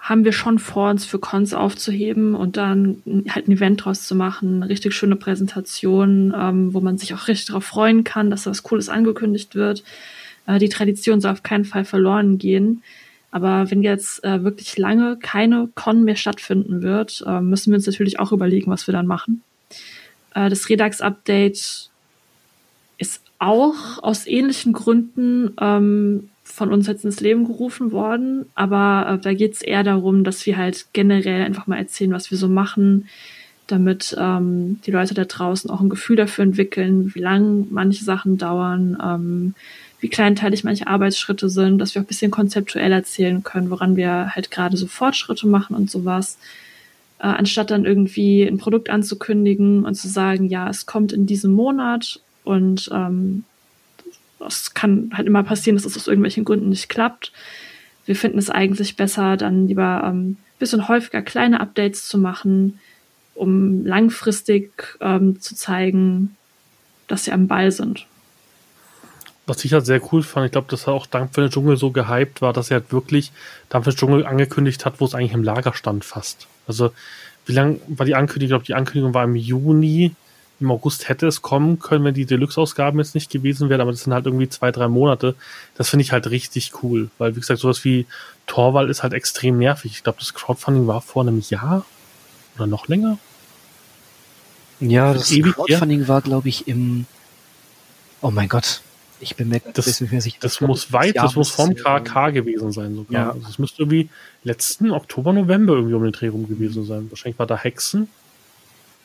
haben wir schon vor, uns für Cons aufzuheben und dann halt ein Event draus zu machen, eine richtig schöne Präsentation, ähm, wo man sich auch richtig darauf freuen kann, dass da was Cooles angekündigt wird. Äh, die Tradition soll auf keinen Fall verloren gehen. Aber wenn jetzt äh, wirklich lange keine Con mehr stattfinden wird, äh, müssen wir uns natürlich auch überlegen, was wir dann machen. Äh, das Redux-Update ist auch aus ähnlichen Gründen ähm, von uns jetzt ins Leben gerufen worden. Aber äh, da geht es eher darum, dass wir halt generell einfach mal erzählen, was wir so machen, damit ähm, die Leute da draußen auch ein Gefühl dafür entwickeln, wie lang manche Sachen dauern, ähm, wie kleinteilig manche Arbeitsschritte sind, dass wir auch ein bisschen konzeptuell erzählen können, woran wir halt gerade so Fortschritte machen und sowas. Äh, anstatt dann irgendwie ein Produkt anzukündigen und zu sagen, ja, es kommt in diesem Monat und ähm, es kann halt immer passieren, dass es aus irgendwelchen Gründen nicht klappt. Wir finden es eigentlich besser, dann lieber ähm, bisschen häufiger kleine Updates zu machen, um langfristig ähm, zu zeigen, dass sie am Ball sind. Was ich halt sehr cool fand, ich glaube, dass er auch Dampf für den Dschungel so gehypt war, dass er halt wirklich Dampf für den Dschungel angekündigt hat, wo es eigentlich im Lager stand fast. Also, wie lang war die Ankündigung? Ich glaube, die Ankündigung war im Juni im August hätte es kommen können, wenn die Deluxe-Ausgaben jetzt nicht gewesen wären, aber das sind halt irgendwie zwei, drei Monate. Das finde ich halt richtig cool, weil, wie gesagt, sowas wie Torwall ist halt extrem nervig. Ich glaube, das Crowdfunding war vor einem Jahr oder noch länger. Ja, das Crowdfunding her. war, glaube ich, im, oh mein Gott, ich bin mir das, nicht mehr sicher. Das, das muss weit, das muss vom KK gewesen sein sogar. Ja. Also es müsste irgendwie letzten Oktober, November irgendwie um den Dreh rum gewesen sein. Wahrscheinlich war da Hexen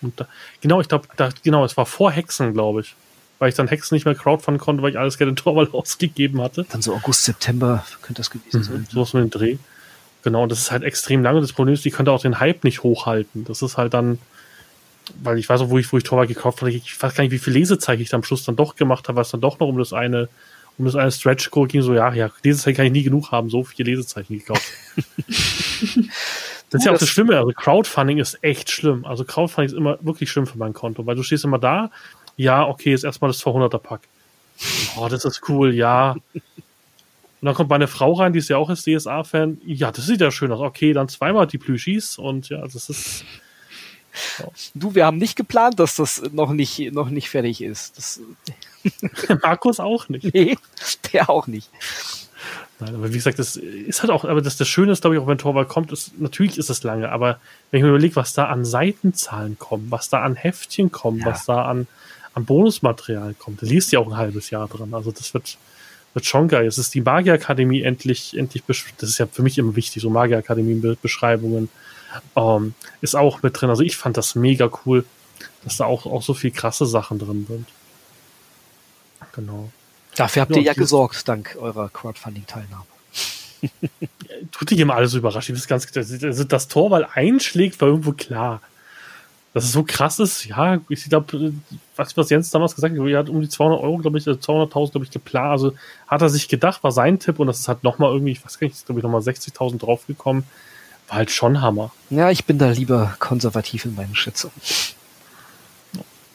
und da, genau, ich glaube, genau, es war vor Hexen, glaube ich. Weil ich dann Hexen nicht mehr crowdfunden konnte, weil ich alles gerne Torwall ausgegeben hatte. Dann so August, September könnte das gewesen mhm, sein. So was mit dem Dreh. Genau, und das ist halt extrem lange. Das Problem ist, die könnte auch den Hype nicht hochhalten. Das ist halt dann, weil ich weiß auch, wo ich, wo ich Torwall gekauft habe, ich weiß gar nicht, wie viel Lesezeichen ich am Schluss dann doch gemacht habe, weil es dann doch noch um das eine, um das eine Stretch Goal ging, so, ja, ja, Lesezeichen kann ich nie genug haben, so viele Lesezeichen gekauft. Das ist ja auch das Schlimme. Also Crowdfunding ist echt schlimm. Also Crowdfunding ist immer wirklich schlimm für mein Konto, weil du stehst immer da, ja, okay, ist erstmal das 200er Pack. Oh, das ist cool, ja. Und dann kommt meine Frau rein, die ist ja auch als DSA-Fan. Ja, das sieht ja schön aus. Okay, dann zweimal die Plüschis und ja, das ist. Ja. Du, wir haben nicht geplant, dass das noch nicht, noch nicht fertig ist. Das Markus auch nicht. Nee, der auch nicht. Nein, aber wie gesagt, das ist halt auch, aber das, das Schöne ist, glaube ich, auch wenn Torwald kommt, ist, natürlich ist es lange, aber wenn ich mir überlege, was da an Seitenzahlen kommen, was da an Heftchen kommen, ja. was da an, an Bonusmaterial kommt, da liest ja auch ein halbes Jahr dran. Also das wird, wird schon geil. Es ist die Magierakademie endlich, endlich, das ist ja für mich immer wichtig, so Magierakademie-Beschreibungen, ähm, ist auch mit drin. Also ich fand das mega cool, dass da auch, auch so viel krasse Sachen drin sind. Genau. Dafür habt ja, ihr ja gesorgt, dank eurer Crowdfunding-Teilnahme. Tut dich immer alles so überrascht. Ich ganz, also das Tor, weil einschlägt, war irgendwo klar. Dass es so krass ist, ja, ich glaube, was, was Jens damals gesagt hat, er hat um die 200 Euro, glaube ich, 200.000, also glaube ich, geplant. Also hat er sich gedacht, war sein Tipp und das ist halt nochmal irgendwie, ich weiß gar nicht, glaube ich, nochmal 60.000 draufgekommen. War halt schon Hammer. Ja, ich bin da lieber konservativ in meinen Schätzungen.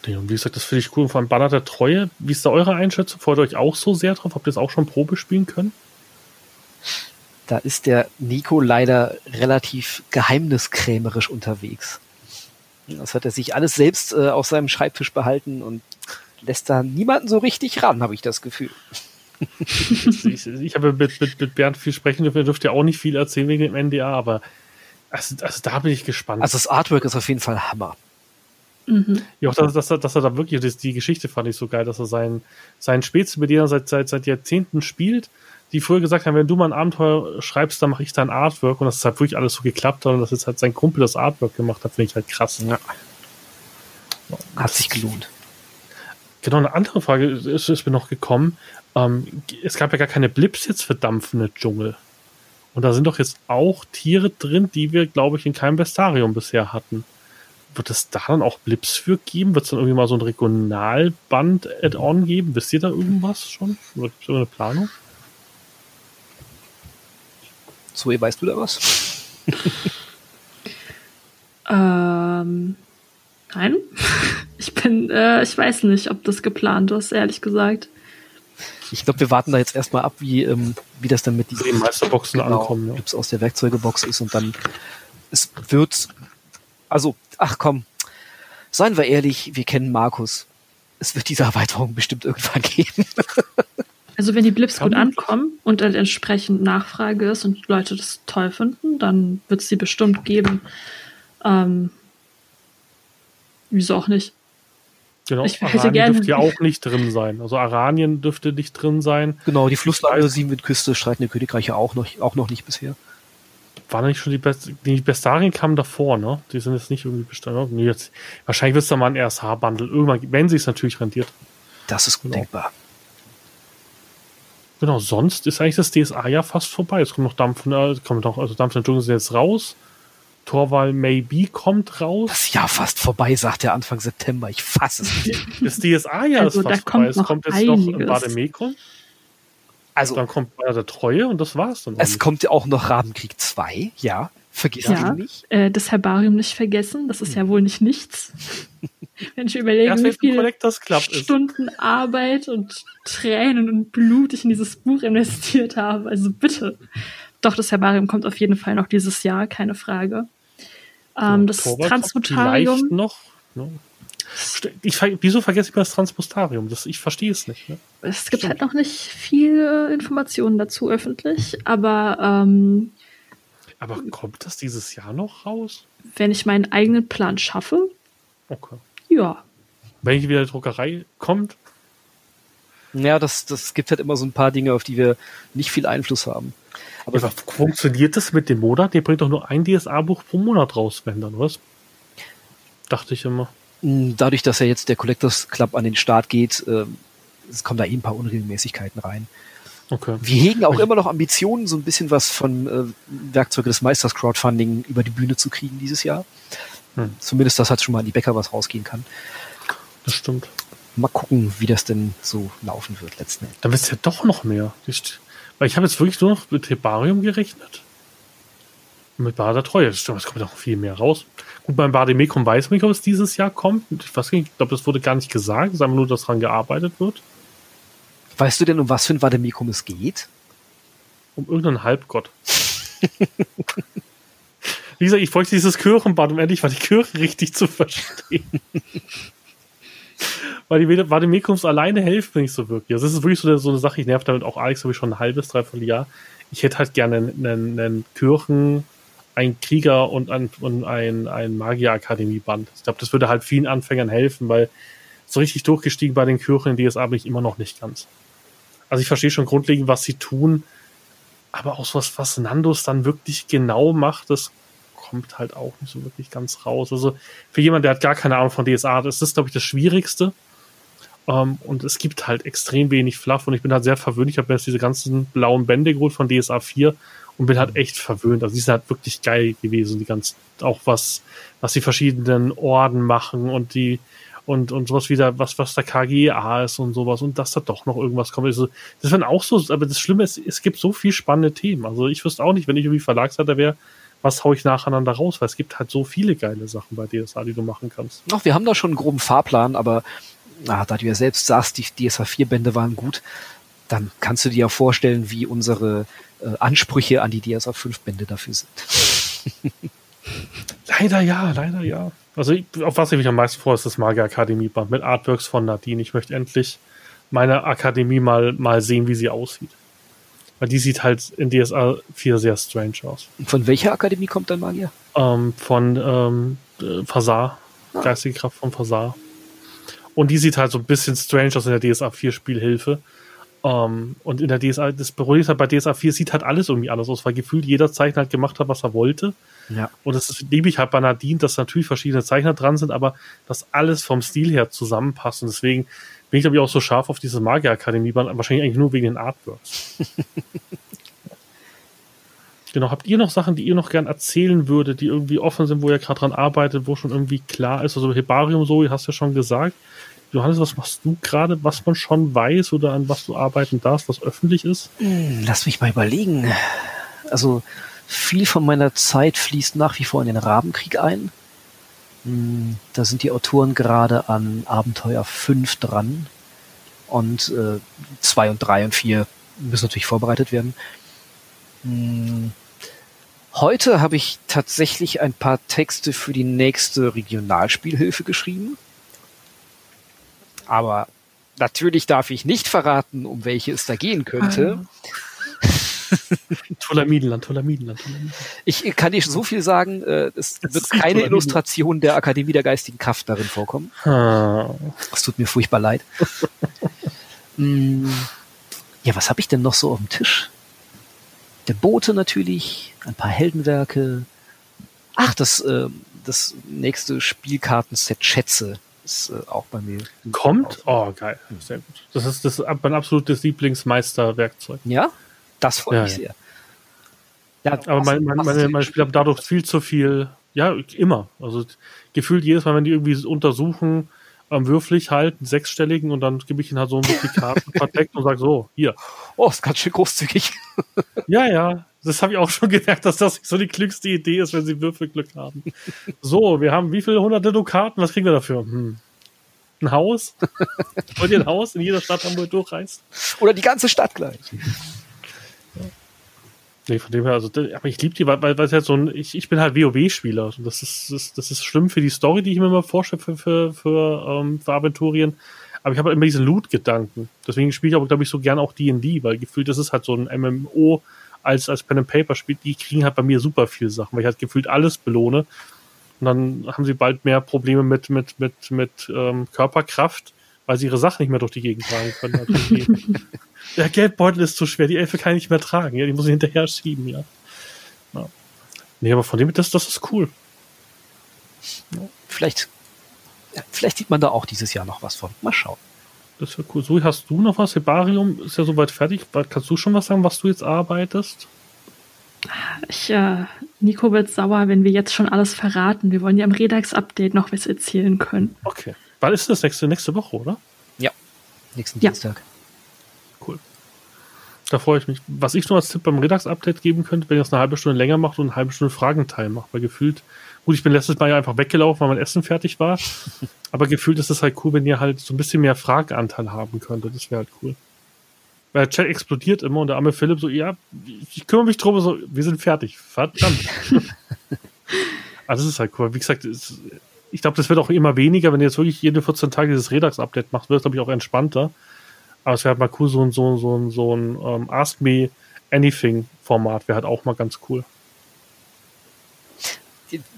Und wie gesagt, das finde ich cool. Vor allem Banner der Treue. Wie ist da eure Einschätzung? Freut euch auch so sehr drauf? Habt ihr es auch schon Probe spielen können? Da ist der Nico leider relativ geheimniskrämerisch unterwegs. Das hat er sich alles selbst äh, auf seinem Schreibtisch behalten und lässt da niemanden so richtig ran, habe ich das Gefühl. Ich, ich habe mit, mit, mit Bernd viel sprechen dürfen, er dürfte ja auch nicht viel erzählen wegen dem NDA, aber also, also da bin ich gespannt. Also das Artwork ist auf jeden Fall Hammer. Mhm. Ja, auch dass, dass, er, dass er da wirklich, das, die Geschichte fand ich so geil, dass er seinen, seinen Spätzle, mit dem er seit, seit, seit Jahrzehnten spielt, die früher gesagt haben, wenn du mal ein Abenteuer schreibst, dann mache ich dein Artwork und das ist halt wirklich alles so geklappt hat und dass jetzt halt sein Kumpel das Artwork gemacht hat, finde ich halt krass. Ja. Hat sich gelohnt. Genau, eine andere Frage ist, ist mir noch gekommen. Ähm, es gab ja gar keine Blips jetzt für dampfende Dschungel. Und da sind doch jetzt auch Tiere drin, die wir, glaube ich, in keinem Bestarium bisher hatten wird es da dann auch Blips für geben? Wird es dann irgendwie mal so ein Regionalband-Add-on geben? Wisst ihr da irgendwas schon? Oder gibt es eine Planung? Zoe, weißt du da was? ähm, nein. Ich bin, äh, ich weiß nicht, ob das geplant ist, ehrlich gesagt. Ich glaube, wir warten da jetzt erstmal ab, wie, ähm, wie das dann mit Die diesen Meisterboxen genau, ankommen. Ja. Clips aus der Werkzeugebox ist und dann es wird, also, ach komm, seien wir ehrlich, wir kennen Markus. Es wird diese Erweiterung bestimmt irgendwann geben. Also wenn die Blips Kann gut ankommen und dann entsprechend Nachfrage ist und Leute das toll finden, dann wird es sie bestimmt geben. Ähm, wieso auch nicht? Genau. Ich hätte Aranien gerne- dürfte ja auch nicht drin sein. Also Aranien dürfte nicht drin sein. genau, die Flusslage, Siebenwindküste, streitende Königreiche auch noch, auch noch nicht bisher. Waren nicht schon die Best Die Bestarien kamen davor, ne? Die sind jetzt nicht irgendwie bestanden. Nee, jetzt, wahrscheinlich wird es da mal ein RSH-Bundle. Irgendwann, wenn sie es natürlich rentiert. Das ist gut Genau. denkbar. Genau, sonst ist eigentlich das DSA ja fast vorbei. Es kommt noch Dampf, äh, kommt noch, also Dampf der Dschungel ist jetzt raus. Torwall Maybe kommt raus. Das Jahr fast vorbei, sagt er Anfang September. Ich fasse es nicht. Das DSA ja Also, ist fast kommt vorbei. Es noch kommt jetzt noch einiges. Bademekon, Also, dann kommt Banner der Treue und das war's dann. es kommt ja auch noch Rabenkrieg 2, ja. Vergiss Ja, nicht. äh, das Herbarium nicht vergessen, das ist ja wohl nicht nichts. Wenn ich überlege, Erst wie viele Club ist. Stunden Arbeit und Tränen und Blut ich in dieses Buch investiert habe. Also bitte. Doch, das Herbarium kommt auf jeden Fall noch dieses Jahr, keine Frage. Ähm, das Transmutarium, noch. Ne? Ich, wieso vergesse ich mal das Transpostarium? Das, ich verstehe es nicht. Ne? es gibt halt noch nicht viele Informationen dazu öffentlich, aber ähm, Aber kommt das dieses Jahr noch raus? wenn ich meinen eigenen Plan schaffe, Okay. ja. Wenn ich wieder die Druckerei kommt, Ja, das, das gibt halt immer so ein paar Dinge, auf die wir nicht viel Einfluss haben. Aber aber funktioniert das mit dem Monat? Der bringt doch nur ein DSA-Buch pro Monat raus, wenn dann, was? Dachte ich immer. mh, dadurch, dass ja jetzt der Collectors Club an den Start geht, ähm, es kommen da eh ein paar Unregelmäßigkeiten rein. Okay. Wir hegen auch immer noch Ambitionen, so ein bisschen was von äh, Werkzeuge des Meisters Crowdfunding über die Bühne zu kriegen dieses Jahr. Hm. Zumindest, dass halt schon mal an die Bäcker was rausgehen kann. Das stimmt. Mal gucken, wie das denn so laufen wird letzten Endes. Dann wird es ja doch noch mehr. Weil ich habe jetzt wirklich nur noch mit Hebarium gerechnet. Und mit Bade der Treue. Es kommt noch viel mehr raus. Gut, beim Bademekum weiß man nicht, ob es dieses Jahr kommt. Ich weiß nicht, ich glaube, das wurde gar nicht gesagt. Es ist einfach nur, dass daran gearbeitet wird. Weißt du denn, um was für ein Vademecum es geht? Um irgendeinen Halbgott. Wie gesagt, ich bräuchte dieses Kirchenbad, um endlich mal die Kirche richtig zu verstehen. Weil die Vademekums alleine helfen nicht so wirklich. Also das ist wirklich so eine, so eine Sache, ich nerv damit auch Alex, habe ich schon ein halbes, dreiviertel Jahr. Ich hätte halt gerne einen, einen, einen Kirchen, einen Krieger und ein, und ein, ein Magierakademieband. Ich glaube, das würde halt vielen Anfängern helfen, weil so richtig durchgestiegen bei den Kirchen in DSA bin ich immer noch nicht ganz. Also ich verstehe schon grundlegend, was sie tun, aber auch was, was Nandos dann wirklich genau macht, das kommt halt auch nicht so wirklich ganz raus. Also für jemanden, der hat gar keine Ahnung von DSA, das ist, glaube ich, das Schwierigste. Ähm, und es gibt halt extrem wenig Fluff und ich bin halt sehr verwöhnt. Ich habe mir jetzt diese ganzen blauen Bände geholt von DSA 4 und bin halt echt verwöhnt. Also die sind halt wirklich geil gewesen, die ganzen, auch was, was die verschiedenen Orden machen und die, und, und sowas wieder, was, was der KGA ist und sowas und dass da doch noch irgendwas kommt. Also, das wären auch so, aber das Schlimme ist, es gibt so viel spannende Themen. Also ich wüsste auch nicht, wenn ich irgendwie Verlagsleiter wäre, was hau ich nacheinander raus, weil es gibt halt so viele geile Sachen bei DSA, die du machen kannst. Ach, wir haben da schon einen groben Fahrplan, aber ah, da du ja selbst sagst, die DSA 4 Bände waren gut, dann kannst du dir ja vorstellen, wie unsere äh, Ansprüche an die DSA 5 Bände dafür sind. Leider ja, leider ja. Also ich, auf was ich mich am meisten freue, ist das Magier Akademie Band mit Artworks von Nadine. Ich möchte endlich meine Akademie mal, mal sehen, wie sie aussieht. Weil die sieht halt in DSA 4 sehr strange aus. Von welcher Akademie kommt dein Magier? Ähm, von ähm, äh, Fasar, Ah. geistige Kraft von Fasar. Und die sieht halt so ein bisschen strange aus in der DSA 4 Spielhilfe. Ähm, und in der DSA, das ist halt bei DSA 4 sieht halt alles irgendwie anders aus, weil gefühlt jeder Zeichner halt gemacht hat, was er wollte. Ja. Und das ist- liebe ich halt bei Nadine, dass natürlich verschiedene Zeichner dran sind, aber dass alles vom Stil her zusammenpasst. Und deswegen bin ich, glaube ich, auch so scharf auf diese Magier-Akademie, wahrscheinlich eigentlich nur wegen den Artworks. genau, habt ihr noch Sachen, die ihr noch gern erzählen würdet, die irgendwie offen sind, wo ihr gerade dran arbeitet, wo schon irgendwie klar ist? Also Hebarium so, hast du ja schon gesagt. Johannes, was machst du gerade, was man schon weiß oder an was du arbeiten darfst, was öffentlich ist? Hm, Lass mich mal überlegen. Also viel von meiner Zeit fließt nach wie vor in den Rabenkrieg ein. Hm, Da sind die Autoren gerade an Abenteuer 5 dran. Und äh, zwei und drei und vier müssen natürlich vorbereitet werden. Hm. Heute habe ich tatsächlich ein paar Texte für die nächste Regionalspielhilfe geschrieben. Aber natürlich darf ich nicht verraten, um welche es da gehen könnte. Tolamidenland, Tolamidenland, Tolamidenland. Ich kann dir so viel sagen, äh, es wird keine Illustration der Akademie der geistigen Kraft darin vorkommen. Ah. Es tut mir furchtbar leid. Mm, ja, was habe ich denn noch so auf dem Tisch? Der Bote natürlich, ein paar Heldenwerke. Ach, das, äh, das nächste Spielkartenset Schätze ist äh, auch bei mir. Kommt? Oh, geil. Sehr gut. Das ist, das ist mein absolutes Lieblingsmeisterwerkzeug. Ja, das freut Ja, mich sehr. Ja, Aber mein, mein, meine, meine Spieler haben dadurch viel zu viel, ja, immer. Also gefühlt jedes Mal, wenn die irgendwie untersuchen, ähm, würfel ich halt einen sechsstelligen und dann gebe ich ihnen halt so ein bisschen Karten verdeckt und sage so, hier. Oh, ist ganz schön großzügig. Ja, ja, das habe ich auch schon gemerkt, dass das so die klügste Idee ist, wenn sie Würfelglück haben. So, wir haben wie viele hunderte Dukaten, was kriegen wir dafür? Hm. Ein Haus? Wollt ihr ein Haus in jeder Stadt, wo ihr durchreist? Oder die ganze Stadt gleich. Nee, von dem her, also, aber ich liebe die, weil, weil weil es halt so ein, ich, ich bin halt WoW-Spieler. Und Das ist, das, das ist schlimm für die Story, die ich mir immer vorstelle für, für, für, ähm, für Aventurien. Aber ich habe halt immer diesen Loot-Gedanken. Deswegen spiele ich aber, glaube ich, so gern auch D&D, weil gefühlt, das ist halt so ein MMO als, als Pen-and-Paper-Spiel. Die kriegen halt bei mir super viele Sachen, weil ich halt gefühlt alles belohne. Und dann haben sie bald mehr Probleme mit, mit, mit, mit ähm, Körperkraft, weil sie ihre Sachen nicht mehr durch die Gegend tragen können. Der Geldbeutel ist zu schwer, die Elfe kann ich nicht mehr tragen, ja, die muss ich hinterher schieben, ja. ja. Nee, aber von dem, das, das ist cool. Vielleicht, ja, vielleicht sieht man da auch dieses Jahr noch was von. Mal schauen. Das wäre cool. So, hast du noch was? Hebarium ist ja soweit fertig. Kannst du schon was sagen, was du jetzt arbeitest? Ich, äh, Nico wird sauer, wenn wir jetzt schon alles verraten. Wir wollen ja im Redax-Update noch was erzählen können. Okay. Wann ist das nächste, nächste Woche, oder? Ja. Nächsten Ja. Dienstag. Cool. Da freue ich mich. Was ich noch als Tipp beim Redux-Update geben könnte, wenn ihr das eine halbe Stunde länger macht und eine halbe Stunde Fragenteil macht, weil gefühlt, gut, ich bin letztes Mal ja einfach weggelaufen, weil mein Essen fertig war, aber gefühlt ist es halt cool, wenn ihr halt so ein bisschen mehr Fragenanteil haben könntet. Das wäre halt cool. Weil der Chat explodiert immer und der arme Philipp so, ja, ich kümmere mich drum, so, wir sind fertig. Verdammt. also das ist halt cool. Wie gesagt, es, ich glaube, das wird auch immer weniger, wenn ihr jetzt wirklich jede 14 Tage dieses Redux-Update macht, wird es, glaube ich, auch entspannter. Aber es wäre halt mal cool, so ein, so, ein- so ein, so ein ähm, Ask Me Anything-Format wäre halt auch mal ganz cool.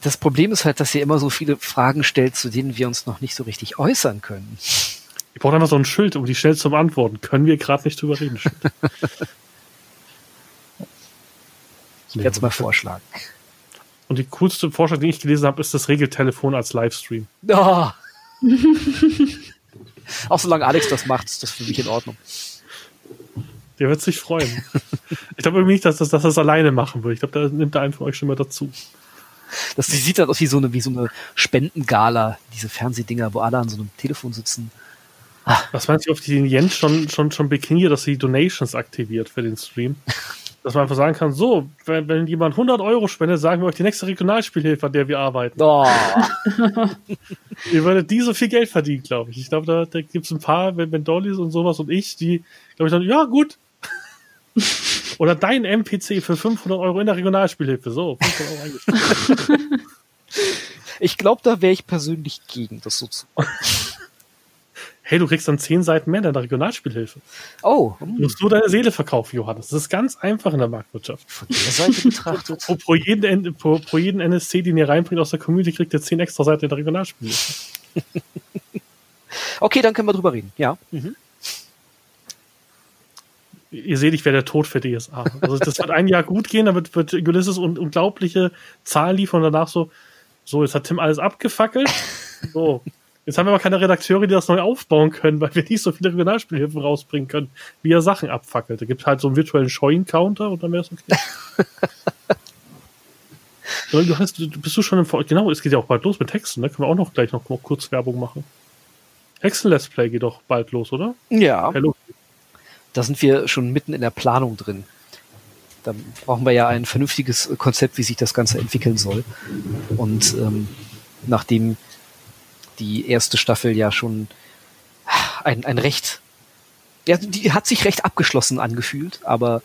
Das Problem ist halt, dass ihr immer so viele Fragen stellt, zu denen wir uns noch nicht so richtig äußern können. Ich brauche einfach so ein Schild, um die schnell zu beantworten. Können wir gerade nicht drüber reden. Schild. Ich werde es mal vorschlagen. Und die coolste Vorschlag, den ich gelesen habe, ist das Regeltelefon als Livestream. Oh. Auch solange Alex das macht, ist das für mich in Ordnung. Der wird sich freuen. ich glaube irgendwie nicht, dass das, dass das alleine machen will. Ich glaube, da nimmt er einen von euch schon mal dazu. Das sieht dann aus wie so eine, wie so eine Spendengala, diese Fernsehdinger, wo alle an so einem Telefon sitzen. Was meinst du, auf die Jens schon, schon, schon bekniet, dass sie Donations aktiviert für den Stream? Dass man einfach sagen kann, so, wenn, wenn jemand 100 Euro spendet, sagen wir euch die nächste Regionalspielhilfe, an der wir arbeiten. Oh. Ihr würdet die so viel Geld verdienen, glaube ich. Ich glaube, da, da gibt es ein paar, wenn, wenn Dollys und sowas und ich, die, glaube ich, dann, ja, gut. Oder dein MPC für 500 Euro in der Regionalspielhilfe. So, 500 Euro. Ich glaube, da wäre ich persönlich gegen das so zu. Hey, du kriegst dann 10 Seiten mehr in der Regionalspielhilfe. Oh, Du musst nur deine Seele verkaufen, Johannes. Das ist ganz einfach in der Marktwirtschaft. von der Seite betrachtet. Pro, pro, jeden, pro, pro jeden NSC, den ihr reinbringt aus der Community, kriegt ihr 10 extra Seiten in der Regionalspielhilfe. Okay, dann können wir drüber reden. Ja. Mhm. ihr seht, ich wäre der Tod für DSA. Also das wird ein Jahr gut gehen, damit wird Ulysses un unglaubliche Zahlen liefern und danach so, so, jetzt hat Tim alles abgefackelt. So. Jetzt haben wir aber keine Redakteure, die das neu aufbauen können, weil wir nicht so viele Regionalspielhilfen rausbringen können, wie er Sachen abfackelt. Da gibt halt so einen virtuellen Scheuen-Counter und dann wäre es okay. Du, bist du schon im Vor Genau, es geht ja auch bald los mit Hexen, ne? Können wir auch noch gleich noch, noch kurz Werbung machen. Hexen-Let's Play geht doch bald los, oder? Ja, Hallo. da sind wir schon mitten in der Planung drin. Da brauchen wir ja ein vernünftiges Konzept, wie sich das Ganze entwickeln soll. Und ähm, nachdem die erste Staffel ja schon ein, ein recht Ja, die hat sich recht abgeschlossen angefühlt, aber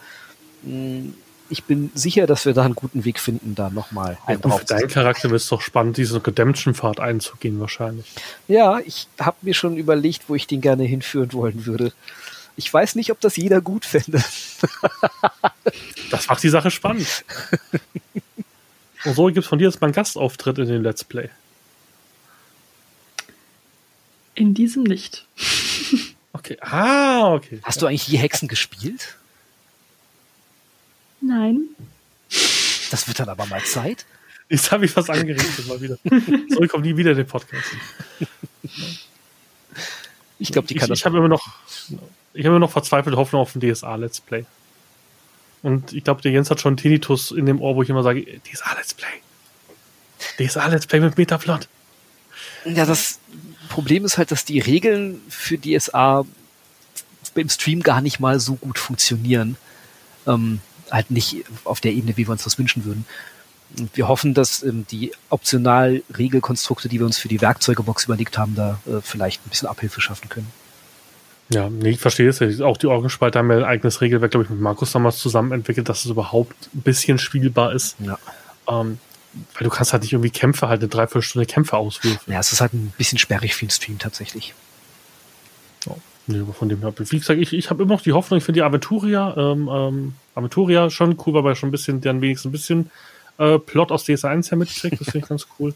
mh, ich bin sicher, dass wir da einen guten Weg finden, da nochmal einen ja, Für deinen Charakter wird es doch spannend, diesen Redemption-Pfad einzugehen wahrscheinlich. Ja, ich habe mir schon überlegt, wo ich den gerne hinführen wollen würde. Ich weiß nicht, ob das jeder gut fände. das macht die Sache spannend. Und so gibt es von dir jetzt mal einen Gastauftritt in den Let's Play. In diesem nicht. Okay. Ah, okay. Hast du eigentlich je Hexen gespielt? Nein. Das wird dann aber mal Zeit. Jetzt habe ich was angerichtet mal wieder. So, ich komme nie wieder in den Podcast. Ich glaube, die kann ich, Ich habe immer noch, ich habe immer noch verzweifelte Hoffnung auf ein DSA Let's Play. Und ich glaube, der Jens hat schon einen Tinnitus in dem Ohr, wo ich immer sage, DSA Let's Play. DSA Let's Play mit Metaflot. Ja, das Problem ist halt, dass die Regeln für DSA im Stream gar nicht mal so gut funktionieren. Ähm, halt nicht auf der Ebene, wie wir uns das wünschen würden. Und wir hoffen, dass ähm, die optional Regelkonstrukte, die wir uns für die Werkzeugebox überlegt haben, da äh, vielleicht ein bisschen Abhilfe schaffen können. Ja, nee, ich verstehe es. Auch die Orgenspalte haben ja ein eigenes Regelwerk, glaube ich, mit Markus damals zusammen entwickelt, dass es überhaupt ein bisschen spielbar ist. Ja. Ähm, weil du kannst halt nicht irgendwie Kämpfe, halt eine Dreiviertelstunde Kämpfe auswürfen. Ja, es ist halt ein bisschen sperrig für den Stream tatsächlich. Nee, von dem her, wie gesagt, ich, ich habe immer noch die Hoffnung, ich finde die Aventuria, ähm, ähm, Aventuria schon cool, weil schon ein bisschen, dann wenigstens ein bisschen äh, Plot aus DSA 1 her mitkriegt, das finde ich ganz cool.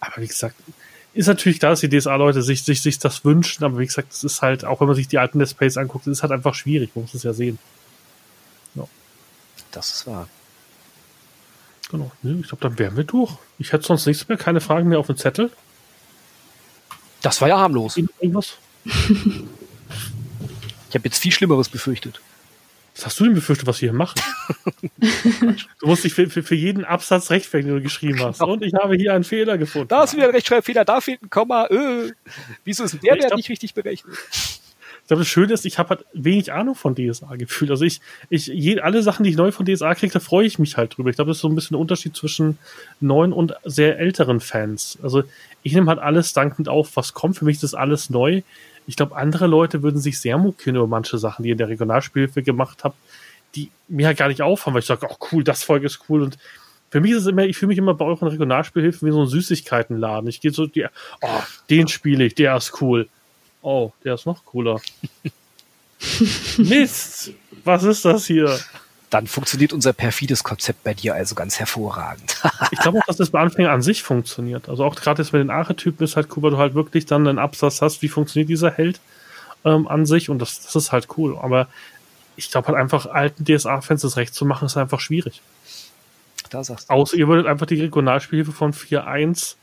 Aber wie gesagt, ist natürlich klar, dass die DSA-Leute sich, sich, sich das wünschen, aber wie gesagt, es ist halt, auch wenn man sich die alten Let's Plays anguckt, es ist halt einfach schwierig, man muss es ja sehen. Ja. Das ist wahr. Genau. Ich glaube, dann wären wir durch. Ich hätte sonst nichts mehr, keine Fragen mehr auf dem Zettel. Das war ja harmlos. Irgendwas? ich habe jetzt viel Schlimmeres befürchtet. Was hast du denn befürchtet, was wir hier machen? du musst dich für, für, für jeden Absatz rechtfertigen, den du geschrieben hast. Genau. Und ich habe hier einen Fehler gefunden. Da ist wieder ein Rechtschreibfehler, da fehlt ein Komma. Öh. Wieso ist der Wert nicht richtig berechnet? Ich glaube, das Schöne ist, ich habe halt wenig Ahnung von DSA gefühlt. Also ich, ich, je, alle Sachen, die ich neu von DSA kriege, da freue ich mich halt drüber. Ich glaube, das ist so ein bisschen der Unterschied zwischen neuen und sehr älteren Fans. Also ich nehme halt alles dankend auf, was kommt. Für mich ist das alles neu. Ich glaube, andere Leute würden sich sehr mokieren über manche Sachen, die ihr in der Regionalspielhilfe gemacht habt, die mir halt gar nicht auffallen, weil ich sage, oh cool, das Volk ist cool und für mich ist es immer, ich fühle mich immer bei euren Regionalspielhilfen wie so ein Süßigkeitenladen. Ich gehe so, die, oh, den spiele ich, der ist cool. Oh, der ist noch cooler. Mist! Was ist das hier? Dann funktioniert unser perfides Konzept bei dir also ganz hervorragend. ich glaube auch, dass das bei Anfängern an sich funktioniert. Also auch gerade jetzt mit den Archetypen ist halt cool, weil du halt wirklich dann einen Absatz hast, wie funktioniert dieser Held ähm, an sich und das, das ist halt cool. Aber ich glaube halt einfach alten DSA-Fans das Recht zu machen, ist einfach schwierig. Da sagst du. Außer ihr würdet einfach die Regionalspielhilfe von 4.1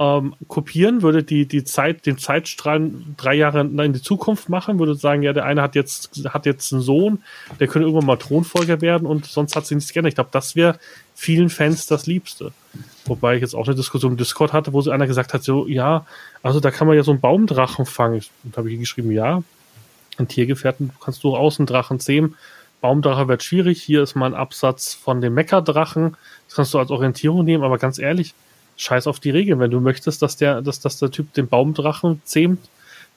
ähm, kopieren, würde die, die Zeit, den Zeitstrahlen drei Jahre in die Zukunft machen, würde sagen, ja, der eine hat jetzt, hat jetzt einen Sohn, der könnte irgendwann mal Thronfolger werden und sonst hat sich nichts geändert. Ich glaube, das wäre vielen Fans das Liebste. Wobei ich jetzt auch eine Diskussion im Discord hatte, wo so einer gesagt hat, so, ja, also da kann man ja so einen Baumdrachen fangen. Und habe ich geschrieben, ja, ein Tiergefährten kannst du außen Drachen zähmen. Baumdrache wird schwierig. Hier ist mal ein Absatz von dem Meckerdrachen. Das kannst du als Orientierung nehmen, aber ganz ehrlich, scheiß auf die Regeln. Wenn du möchtest, dass der, dass, dass der Typ den Baumdrachen zähmt,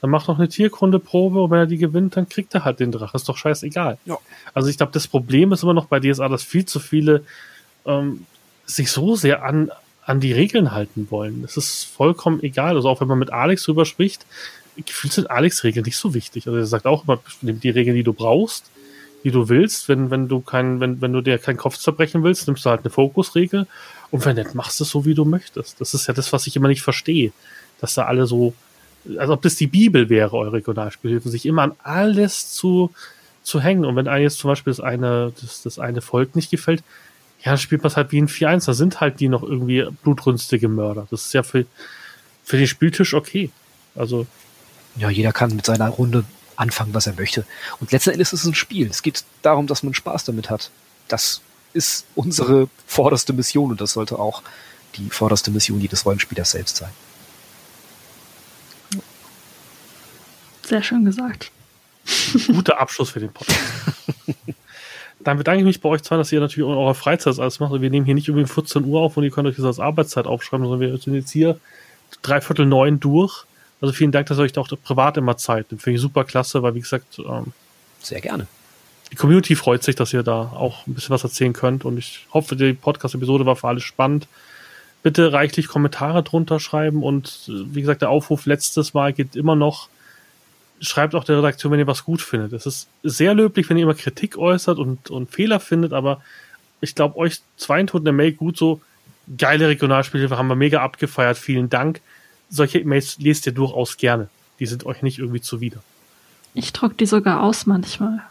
dann mach doch eine Tierkundeprobe und wenn er die gewinnt, dann kriegt er halt den Drachen. Ist doch scheißegal. Ja. Also ich glaube, das Problem ist immer noch bei DSA, dass viel zu viele ähm, sich so sehr an, an die Regeln halten wollen. Es ist vollkommen egal. Also auch wenn man mit Alex drüber spricht, gefühlt sind Alex-Regeln nicht so wichtig. Also er sagt auch immer, nimm die Regeln, die du brauchst, die du willst. Wenn, wenn du kein, wenn, wenn du dir keinen Kopf zerbrechen willst, nimmst du halt eine Fokusregel und wenn nicht, machst du es so, wie du möchtest. Das ist ja das, was ich immer nicht verstehe. Dass da alle so, als ob das die Bibel wäre, eure Regionalspielhilfen, sich immer an alles zu, zu hängen. Und wenn einem jetzt zum Beispiel das eine, das, das eine Volk nicht gefällt, ja, dann spielt man es halt wie ein 4-1. Da sind halt die noch irgendwie blutrünstige Mörder. Das ist ja für, für den Spieltisch okay. Also. Ja, jeder kann mit seiner Runde anfangen, was er möchte. Und letzten Endes ist es ein Spiel. Es geht darum, dass man Spaß damit hat. Das ist unsere vorderste Mission und das sollte auch die vorderste Mission jedes Rollenspielers selbst sein. Sehr schön gesagt. Guter Abschluss für den Podcast. Dann bedanke ich mich bei euch zwei, dass ihr natürlich in eurer Freizeit alles macht. Wir nehmen hier nicht über 14 Uhr auf und ihr könnt euch das als Arbeitszeit aufschreiben, sondern wir sind jetzt hier dreiviertel neun durch. Also vielen Dank, dass ihr euch da auch privat immer Zeit nimmt. Finde ich super klasse, weil wie gesagt, ähm, sehr gerne. Die Community freut sich, dass ihr da auch ein bisschen was erzählen könnt und ich hoffe, die Podcast-Episode war für alle spannend. Bitte reichlich Kommentare drunter schreiben und wie gesagt, der Aufruf letztes Mal geht immer noch. Schreibt auch der Redaktion, wenn ihr was gut findet. Es ist sehr löblich, wenn ihr immer Kritik äußert und, und Fehler findet, aber ich glaube, euch zwei tut der Mail gut so, geile Regionalspielhilfe, haben wir mega abgefeiert, vielen Dank. Solche E-Mails lest ihr durchaus gerne. Die sind euch nicht irgendwie zuwider. Ich druck die sogar aus manchmal.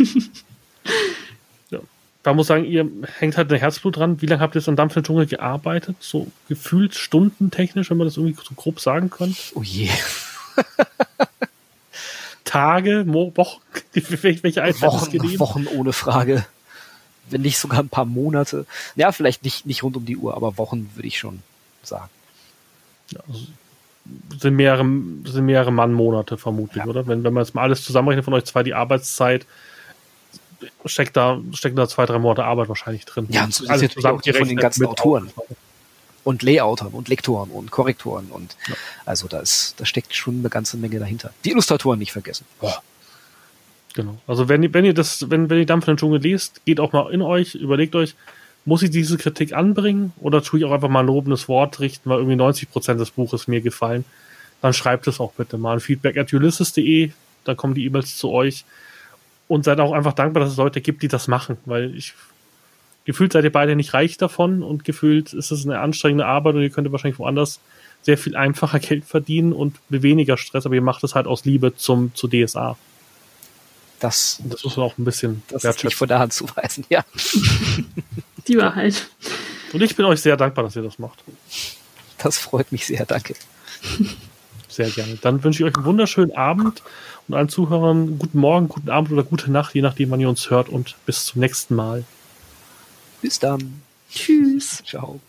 ja. Da muss ich sagen, ihr hängt halt ein Herzblut dran. Wie lange habt ihr jetzt an Dampf im Dschungel gearbeitet? So gefühlt stundentechnisch, wenn man das irgendwie so grob sagen könnte? Oh je. Tage, Mo Wochen, welche Einheit Wochen, Wochen ohne Frage wenn nicht sogar ein paar Monate. Ja, vielleicht nicht, nicht rund um die Uhr, aber Wochen würde ich schon sagen. Ja, also sind mehrere, sind mehrere Mann-Monate vermutlich, ja. oder? Wenn, wenn man jetzt mal alles zusammenrechnet von euch zwei, die Arbeitszeit, steckt da, steckt da zwei, drei Monate Arbeit wahrscheinlich drin. Ja, und so also ist zusammen von den ganzen Autoren. Und Layoutern und Lektoren und Korrektoren und ja. also da ist, da steckt schon eine ganze Menge dahinter. Die Illustratoren nicht vergessen. Boah. Genau. Also wenn ihr, wenn ihr das, wenn, wenn ihr Dampf in den Dschungel lest, geht auch mal in euch, überlegt euch, muss ich diese Kritik anbringen oder tue ich auch einfach mal ein lobendes Wort richten, weil irgendwie 90 Prozent des Buches mir gefallen? Dann schreibt es auch bitte mal an feedback at ulysses.de, da kommen die E-Mails zu euch und seid auch einfach dankbar, dass es Leute gibt, die das machen, weil ich gefühlt seid ihr beide nicht reich davon und gefühlt ist es eine anstrengende Arbeit und ihr könntet wahrscheinlich woanders sehr viel einfacher Geld verdienen und mit weniger Stress, aber ihr macht es halt aus Liebe zum, zu DSA. Das, das muss man auch ein bisschen das ist nicht von der Hand zu weisen, ja. Die Wahrheit. Und ich bin euch sehr dankbar, dass ihr das macht. Das freut mich sehr, danke. Sehr gerne. Dann wünsche ich euch einen wunderschönen Abend und allen Zuhörern guten Morgen, guten Abend oder gute Nacht, je nachdem, wann ihr uns hört und bis zum nächsten Mal. Bis dann. Tschüss. Ciao.